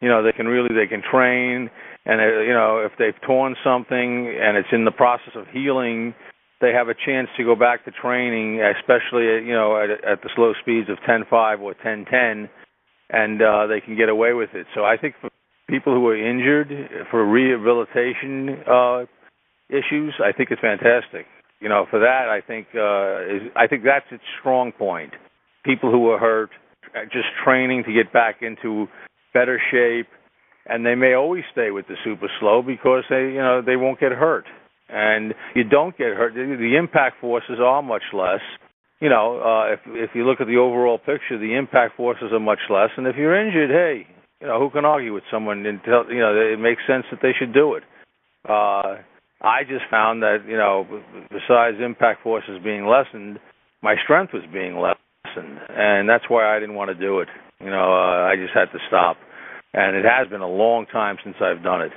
You know, they can really they can train, and uh, you know if they've torn something and it's in the process of healing, they have a chance to go back to training, especially you know at, at the slow speeds of 10.5 or 10.10, and uh, they can get away with it. So I think for people who are injured for rehabilitation uh, issues, I think it's fantastic. You know, for that, I think uh, is, I think that's its strong point. People who are hurt, uh, just training to get back into better shape, and they may always stay with the super slow because they, you know, they won't get hurt, and you don't get hurt. The, impact forces are much less. You know, uh, if if you look at the overall picture, the impact forces are much less, and if you're injured, hey, You know, who can argue with someone tell you know it makes sense that they should do it. Uh, I just found that you know, besides impact forces being lessened, my strength was being lessened, and that's why I didn't want to do it. You know, uh, I just had to stop, and it has been a long time since I've done it.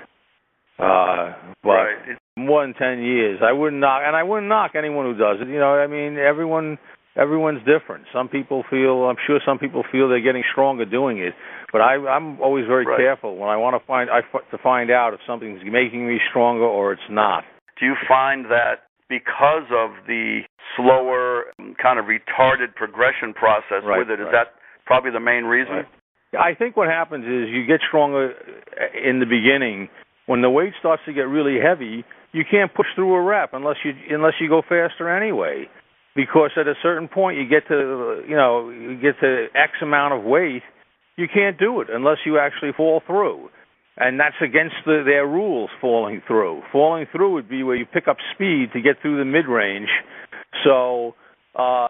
Uh, but right. more than ten years, I wouldn't knock, and I wouldn't knock anyone who does it. You know, I mean, everyone everyone's different. Some people feel, I'm sure some people feel they're getting stronger doing it, but I, I'm always very Right. careful when I want to find I, to find out if something's making me stronger or it's not. Do you find that because of the slower, kind of retarded progression process Right, with it, is right. that probably the main reason? I think what happens is you get stronger eh, in the beginning. When the weight starts to get really heavy, you can't push through a rep unless you unless you go faster anyway. Because at a certain point you get to you know you get to X amount of weight, you can't do it unless you actually fall through. And that's against the, their rules. Falling through, falling through would be where you pick up speed to get through the mid range. So uh,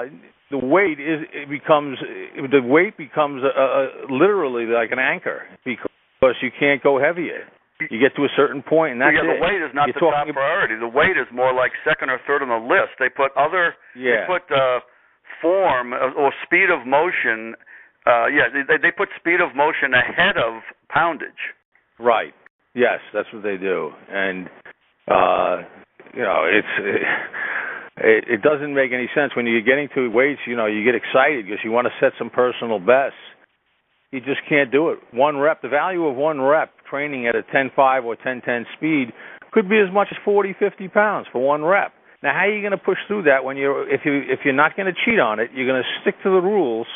the weight is it becomes the weight becomes a, a, literally like an anchor because you can't go heavier. You get to a certain point, and that's yeah, it. the weight is not You're the top priority. The weight is more like second or third on the list. They put other, Yeah. they put uh, form or speed of motion. Uh, yeah, they they put speed of motion ahead of poundage. Right. Yes, that's what they do, and uh, you know it's it, it doesn't make any sense when you're getting to weights. You know, you get excited because you want to set some personal bests. You just can't do it. One rep, the value of one rep training at a 10.5 or 10.10 speed could be as much as 40, 50 pounds for one rep. Now, how are you going to push through that when you're if you if you're not going to cheat on it? You're going to stick to the rules.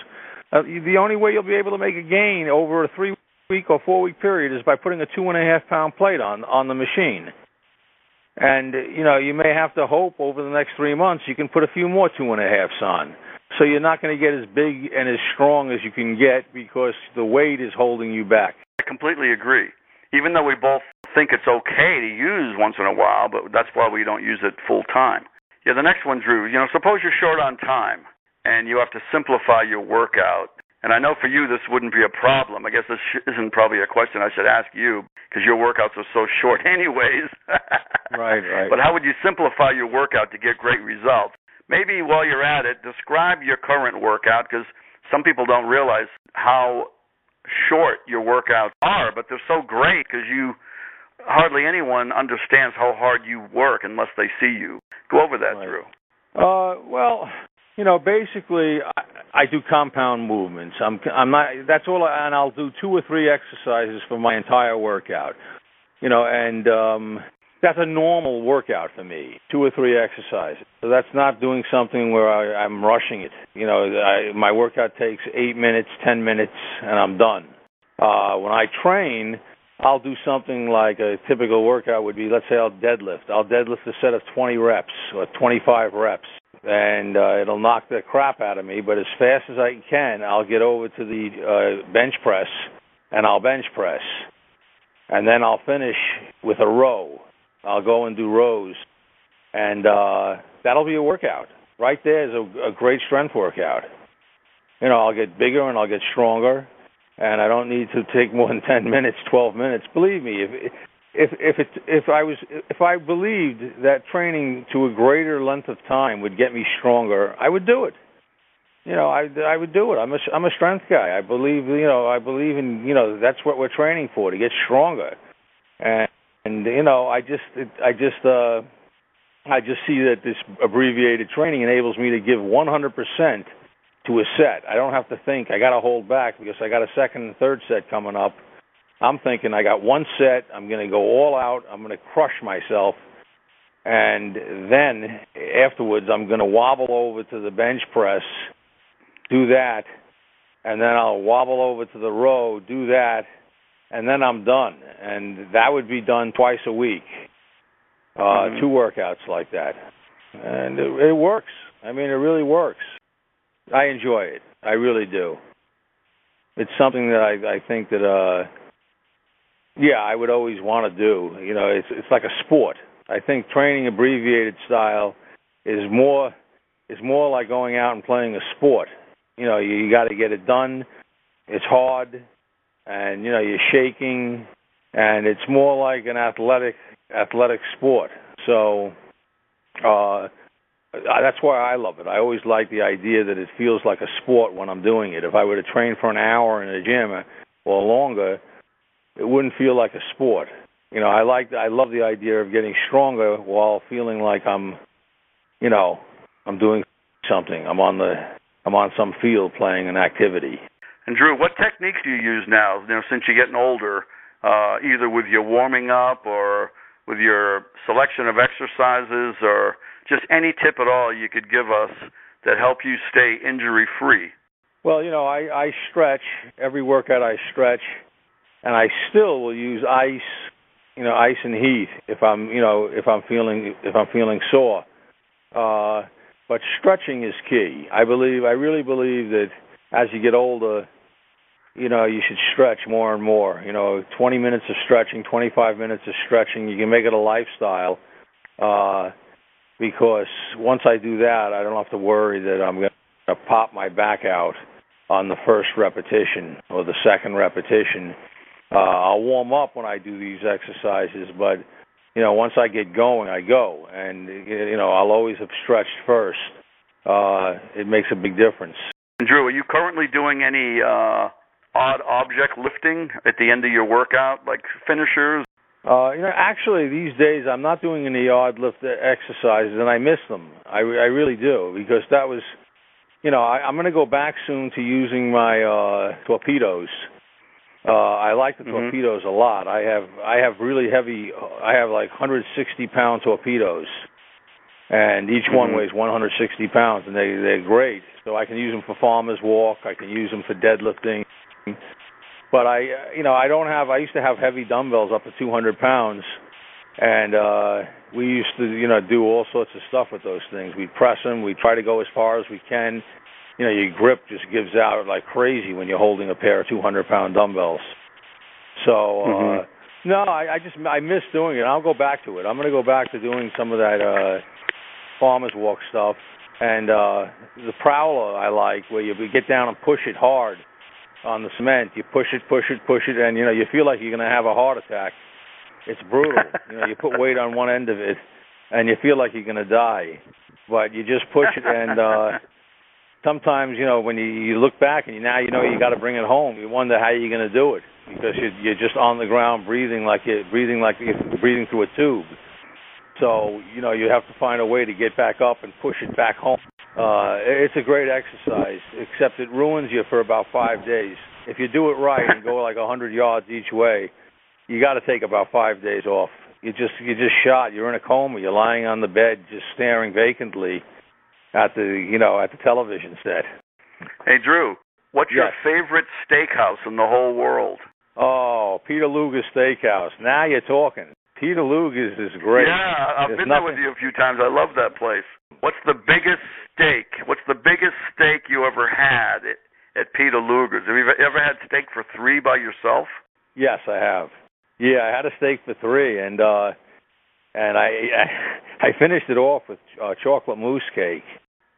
Uh, the only way you'll be able to make a gain over a three week or four week period is by putting a two and a half pound plate on on the machine. And you know you may have to hope over the next three months you can put a few more two and a halves on. So you're not going to get as big and as strong as you can get because the weight is holding you back. I completely agree. Even though we both think it's okay to use once in a while, but that's why we don't use it full time. Yeah, the next one, Drew. You know, suppose you're short on time and you have to simplify your workout. And I know for you this wouldn't be a problem. I guess this isn't probably a question I should ask you because your workouts are so short, anyways. Right, right. But how would you simplify your workout to get great results? Maybe while you're at it, describe your current workout because some people don't realize how short your workouts are, but they're so great because you hardly anyone understands how hard you work unless they see you. Go over that, Drew. Uh, well, you know, basically, I, I do compound movements. I'm, I'm not. That's all, I, and I'll do two or three exercises for my entire workout. You know, and um, that's a normal workout for me. Two or three exercises. So that's not doing something where I, I'm rushing it. You know, I, my workout takes eight minutes, ten minutes, and I'm done. Uh, when I train, I'll do something like a typical workout would be. Let's say I'll deadlift. I'll deadlift a set of 20 reps or 25 reps, and uh, it'll knock the crap out of me. But as fast as I can, I'll get over to the uh, bench press, and I'll bench press, and then I'll finish with a row. I'll go and do rows, and uh, that'll be a workout. Right there is a, a great strength workout. You know, I'll get bigger and I'll get stronger, and I don't need to take more than ten minutes, twelve minutes. Believe me, if if if it if I was if I believed that training to a greater length of time would get me stronger, I would do it. You know, I I would do it. I'm a I'm a strength guy. I believe you know I believe in you know that's what we're training for to get stronger, and and you know I just I just uh I just see that this abbreviated training enables me to give 100% to a set. I don't have to think I got to hold back because I got a second and third set coming up. I'm thinking I got one set. I'm going to go all out. I'm going to crush myself, and then afterwards I'm going to wobble over to the bench press, do that, and then I'll wobble over to the row, do that, and then I'm done. And that would be done twice a week. Uh, Mhm. Two workouts like that, and it, it works. I mean, it really works. I enjoy it. I really do. It's something that I I think that uh yeah, I would always want to do. You know, it's it's like a sport. I think training abbreviated style is more is more like going out and playing a sport. You know, you, you got to get it done. It's hard, and you know you're shaking, and it's more like an athletic athletic sport. So uh, that's why I love it. I always like the idea that it feels like a sport when I'm doing it. If I were to train for an hour in a gym or longer, it wouldn't feel like a sport. You know, I like I love the idea of getting stronger while feeling like I'm, you know, I'm doing something. I'm on the I'm on some field playing an activity. And Drew, what techniques do you use now? You know, since you're getting older, uh, either with your warming up or with your selection of exercises, or just any tip at all you could give us that help you stay injury free. Well, you know, I, I stretch every workout. I stretch, and I still will use ice, you know, ice and heat if I'm, you know, if I'm feeling if I'm feeling sore. Uh, but stretching is key. I believe, I really believe that as you get older, you know, you should stretch more and more. You know, 20 minutes of stretching, 25 minutes of stretching. You can make it a lifestyle. Uh, because once I do that, I don't have to worry that I'm going to pop my back out on the first repetition or the second repetition. Uh, I'll warm up when I do these exercises, but you know, once I get going, I go, and you know, I'll always have stretched first. Uh, it makes a big difference. Drew, are you currently doing any uh, odd object lifting at the end of your workout, like finishers? Uh, you know, actually, these days I'm not doing any odd lift exercises, and I miss them. I, I really do because that was, you know, I, I'm going to go back soon to using my uh, torpedoes. Uh, I like the mm-hmm. torpedoes a lot. I have I have really heavy. I have like 160 pound torpedoes, and each mm-hmm. one weighs 160 pounds, and they they're great. So I can use them for farmers walk. I can use them for deadlifting. But I, you know, I don't have. I used to have heavy dumbbells up to 200 pounds, and uh, we used to, you know, do all sorts of stuff with those things. We press them. We try to go as far as we can. You know, your grip just gives out like crazy when you're holding a pair of 200 pound dumbbells. So. Mm-hmm. uh no, I, I just I miss doing it. I'll go back to it. I'm going to go back to doing some of that uh farmers walk stuff and uh the prowler I like where you get down and push it hard on the cement. You push it, push it, push it, and you know you feel like you're going to have a heart attack. It's brutal. you know, you put weight on one end of it, and you feel like you're going to die, but you just push it. And uh, sometimes, you know, when you, you look back and you now you know you got to bring it home. You wonder how you're going to do it because you're, you're just on the ground breathing like you're breathing like you're breathing through a tube. So you know you have to find a way to get back up and push it back home. Uh, it's a great exercise, except it ruins you for about five days. If you do it right and go like a hundred yards each way, you got to take about five days off. You just you just shot. You're in a coma. You're lying on the bed, just staring vacantly at the you know at the television set. Hey Drew, what's yes. your favorite steakhouse in the whole world? Oh, Peter Luger's Steakhouse. Now you're talking. Peter Luger's is great. Yeah, I've There's been nothing... there with you a few times. I love that place. What's the biggest steak? What's the biggest steak you ever had at, at Peter Luger's? Have you ever had steak for three by yourself? Yes, I have. Yeah, I had a steak for three, and uh and I I, I finished it off with uh, chocolate mousse cake,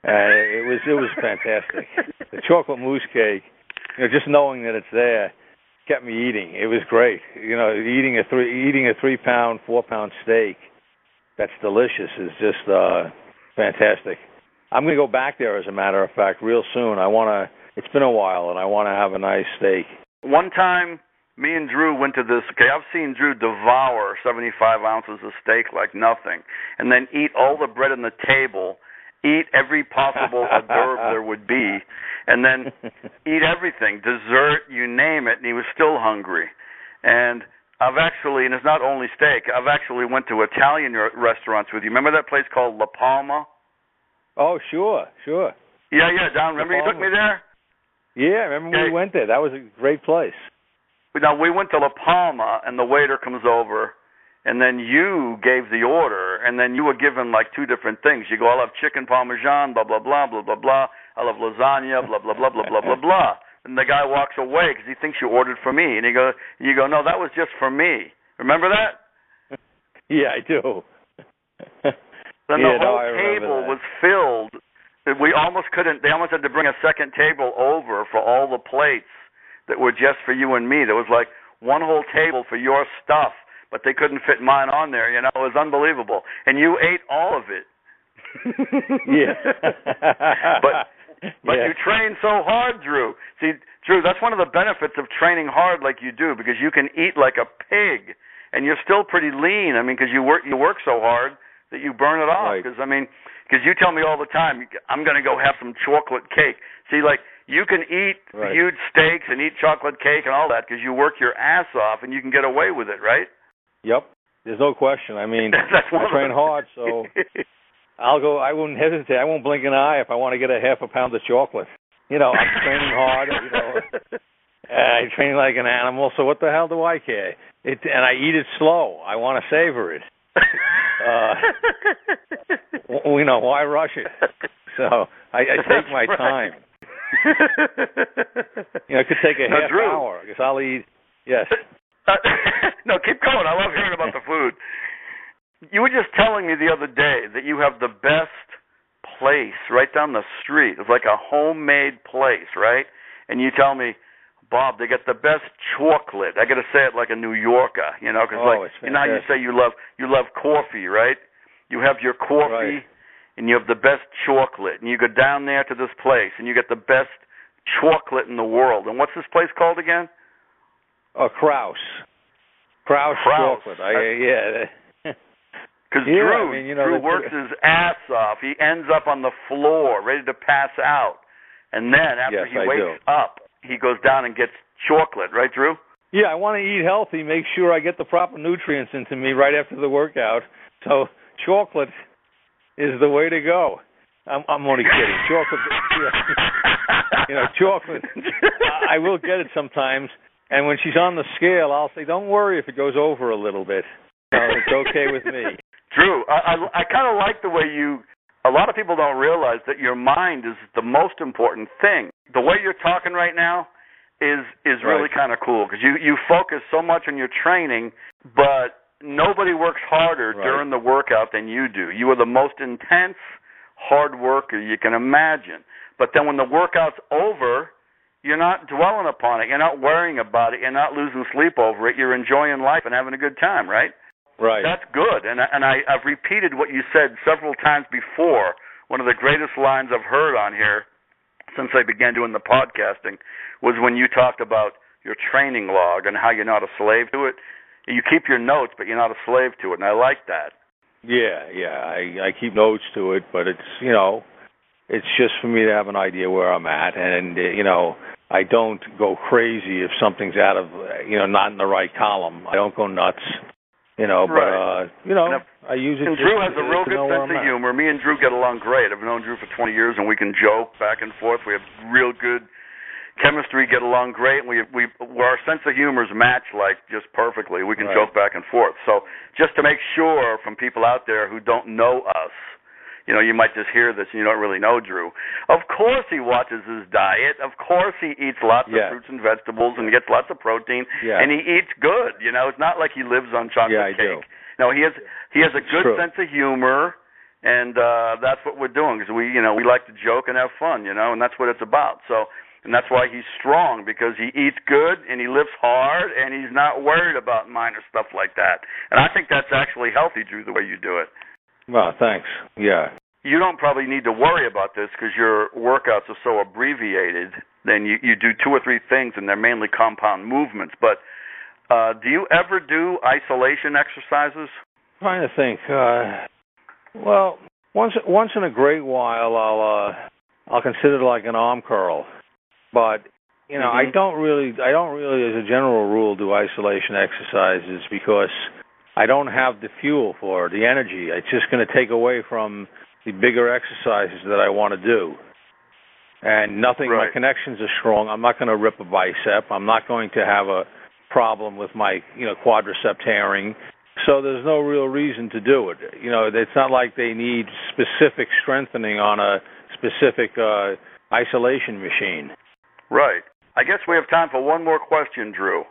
and it was it was fantastic. the chocolate mousse cake, you know, just knowing that it's there kept me eating. It was great. You know, eating a three eating a three pound, four pound steak that's delicious is just uh fantastic. I'm going to go back there as a matter of fact real soon. I want to. It's been a while, and I want to have a nice steak. One time, me and Drew went to this. Okay, I've seen Drew devour 75 ounces of steak like nothing, and then eat all the bread on the table, eat every possible hors d'oeuvre there would be, and then eat everything, dessert, you name it, and he was still hungry. And I've actually, and it's not only steak. I've actually went to Italian restaurants with you. Remember that place called La Palma? Oh, sure, sure. Yeah, yeah, Don. Remember you took me there? Yeah, remember okay. we went there. That was a great place. Now we went to La Palma, and the waiter comes over, and then you gave the order, and then you were given like two different things. You go, I'll have chicken parmesan, blah blah blah blah blah blah. I'll have lasagna, blah blah blah blah blah blah blah. And the guy walks away because he thinks you ordered for me, and he go, you go, no, that was just for me. Remember that? yeah, I do. then yeah, the whole no, table was filled. We almost couldn't. They almost had to bring a second table over for all the plates that were just for you and me. There was like one whole table for your stuff, but they couldn't fit mine on there. You know, it was unbelievable, and you ate all of it. yeah. but but yeah. you train so hard, Drew. See, Drew, that's one of the benefits of training hard like you do because you can eat like a pig and you're still pretty lean. I mean, because you work you work so hard that you burn it off. Because I mean, because you tell me all the time, I'm going to go have some chocolate cake. See, like you can eat right. huge steaks and eat chocolate cake and all that because you work your ass off and you can get away with it, right? Yep. There's no question. I mean, I train hard, so I'll go. I wouldn't hesitate. I won't blink an eye if I want to get a half a pound of chocolate. You know, I'm training hard. You know, I train like an animal. So what the hell do I care? It and I eat it slow. I want to savor it. Uh, you know, why rush it? So I, I take my right. time. You know, it could take a Now, half Drew. hour because I'll eat. Yes. Uh, no, keep going. I love hearing about the food. You were just telling me the other day that you have the best place right down the street. It's like a homemade place, right? And you tell me, Bob, they get the best chocolate. I got to say it like a New Yorker, you know, because Oh, like you know you say you love you love coffee, right? You have your coffee, Right. and you have the best chocolate, and you go down there to this place, and you get the best chocolate in the world. And what's this place called again? Uh, oh, Kraus. Kraus, Kraus. chocolate. I, yeah. Because Yeah, Drew, I mean, you know, Drew works his ass off. He ends up on the floor, ready to pass out, and then after Yes, he I wakes do. up, he goes down and gets chocolate. Right, Drew? Yeah, I want to eat healthy, make sure I get the proper nutrients into me right after the workout. So chocolate is the way to go. I'm I'm only kidding. Chocolate yeah. you know, chocolate I I will get it sometimes and when she's on the scale I'll say, Don't worry if it goes over a little bit. No, it's okay with me. Drew, I I, I kind of like the way you. A lot of people don't realize that your mind is the most important thing. The way you're talking right now is is really Right. kind of cool because you you focus so much on your training, but nobody works harder Right. during the workout than you do. You are the most intense hard worker you can imagine. But then when the workout's over, you're not dwelling upon it. You're not worrying about it. You're not losing sleep over it. You're enjoying life and having a good time, right? Right. That's good. And I, and I, I've repeated what you said several times before. One of the greatest lines I've heard on here since I began doing the podcasting was when you talked about your training log and how you're not a slave to it. You keep your notes, but you're not a slave to it, and I like that. Yeah, yeah. I I keep notes to it, but it's you know, it's just for me to have an idea where I'm at, and uh, you know, I don't go crazy if something's out of you know not in the right column. I don't go nuts, you know. But uh, you know, And I use it. And Drew has a real good sense of at. humor. Me and Drew get along great. I've known Drew for 20 years, and we can joke back and forth. We have real good chemistry, get along great, and we we where our sense of humors match like just perfectly. We can Right. joke back and forth. So just to make sure from people out there who don't know us, you know, you might just hear this and you don't really know Drew. Of course he watches his diet. Of course he eats lots Yeah. of fruits and vegetables and gets lots of protein. Yeah. And he eats good. You know, it's not like he lives on chocolate Yeah, I cake. do. No, he has he has a good true. sense of humor, and uh that's what we're doing because we you know we like to joke and have fun, you know, and that's what it's about. So, and that's why he's strong because he eats good and he lifts hard and he's not worried about minor stuff like that. And I think that's actually healthy, Drew, the way you do it. Well, thanks. Yeah. You don't probably need to worry about this because your workouts are so abbreviated. Then you you do two or three things and they're mainly compound movements. But uh do you ever do isolation exercises? trying to think. Uh, well, once once in a great while, I'll uh, I'll consider it like an arm curl, but you know, I Mhm. don't really, I don't really, as a general rule, do isolation exercises because I don't have the fuel for it, the energy. It's just going to take away from the bigger exercises that I want to do. And nothing, my connections are strong. I'm not going to rip a bicep. I'm not going to have a problem with my, you know, quadricep tearing. So there's no real reason to do it. You know, it's not like they need specific strengthening on a specific uh, isolation machine. Right. I guess we have time for one more question, Drew.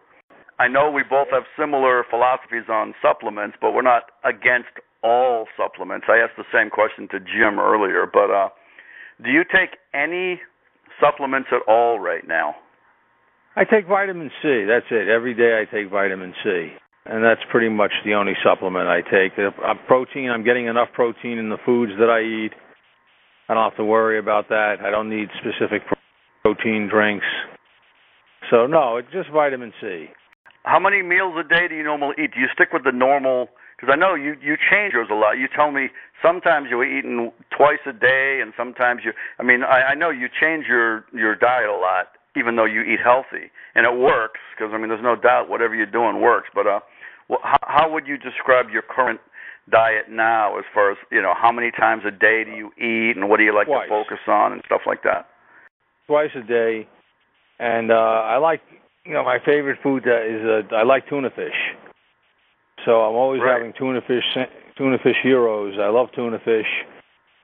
I know we both have similar philosophies on supplements, but we're not against all supplements. I asked the same question to Jim earlier, but uh do you take any supplements at all right now? I take vitamin C. That's it. Every day I take vitamin C. And that's pretty much the only supplement I take. Uh, protein, I'm getting enough protein in the foods that I eat. I don't have to worry about that. I don't need specific protein drinks. So no, it's just vitamin C. How many meals a day do you normally eat? Do you stick with the normal? Because I know you you change yours a lot. You tell me sometimes you're eating twice a day, and sometimes you. I mean, I, I know you change your your diet a lot, even though you eat healthy, and it works. Because I mean, there's no doubt whatever you're doing works. But uh, well, how, how would you describe your current diet now, as far as you know, how many times a day do you eat, and what do you like Twice. to focus on, and stuff like that? Twice a day, and uh, I like you know, my favorite food uh, is uh, I like tuna fish. So I'm always right. having tuna fish, tuna fish heroes. I love tuna fish,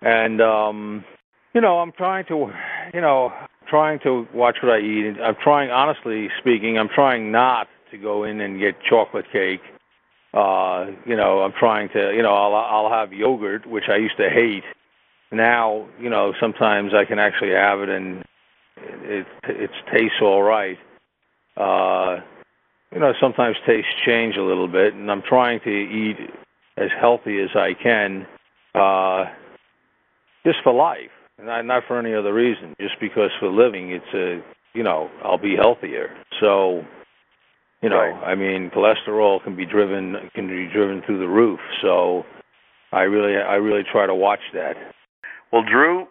and um, you know, I'm trying to, you know, trying to watch what I eat. I'm trying, honestly speaking, I'm trying not to go in and get chocolate cake. Uh, you know, I'm trying to, you know, I'll I'll have yogurt, which I used to hate. Now, you know, sometimes I can actually have it and it it, it tastes all right uh, you know, sometimes tastes change a little bit, and I'm trying to eat as healthy as I can, uh, just for life, not not for any other reason. Just because for living, it's a, you know, I'll be healthier. So, you know, Right. I mean, cholesterol can be driven can be driven through the roof. So, I really I really try to watch that. Well, Drew,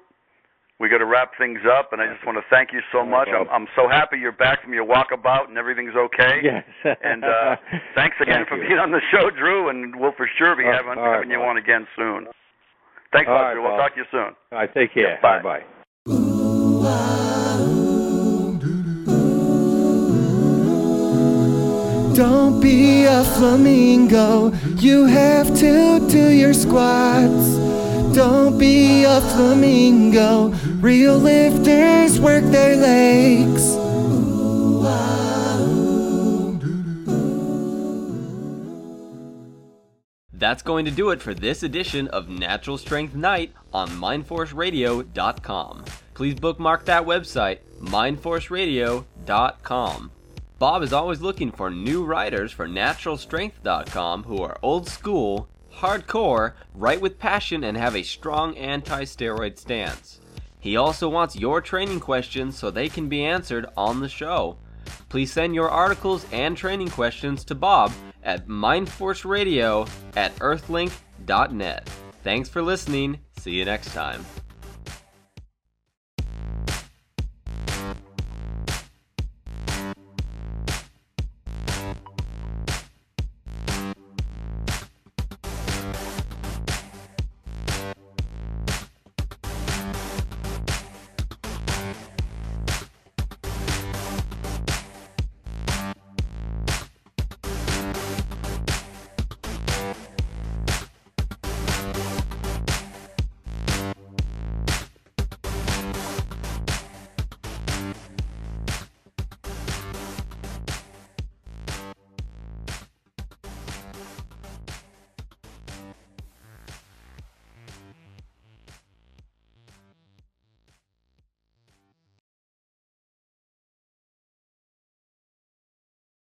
we got to wrap things up, and I just want to thank you so much. I'm, I'm so happy you're back from your walkabout and everything's okay. Yes. and uh, thanks again Thank for you. being on the show, Drew, and we'll for sure be Uh, having, all right, having you Bob. on again soon. Thanks a All lot, right, Drew. We'll talk to you soon. All right, take care. Yeah, bye. Bye. Don't be a flamingo, you have to do your squats. Don't be a flamingo, real lifters work their legs. That's going to do it for this edition of Natural Strength Night on MindForceRadio.com. Please bookmark that website, MindForceRadio.com. Bob is always looking for new writers for NaturalStrength.com who are old school, hardcore, write with passion, and have a strong anti steroid stance. He also wants your training questions so they can be answered on the show. Please send your articles and training questions to Bob at mindforceradio at earthlink.net. Thanks for listening. See you next time.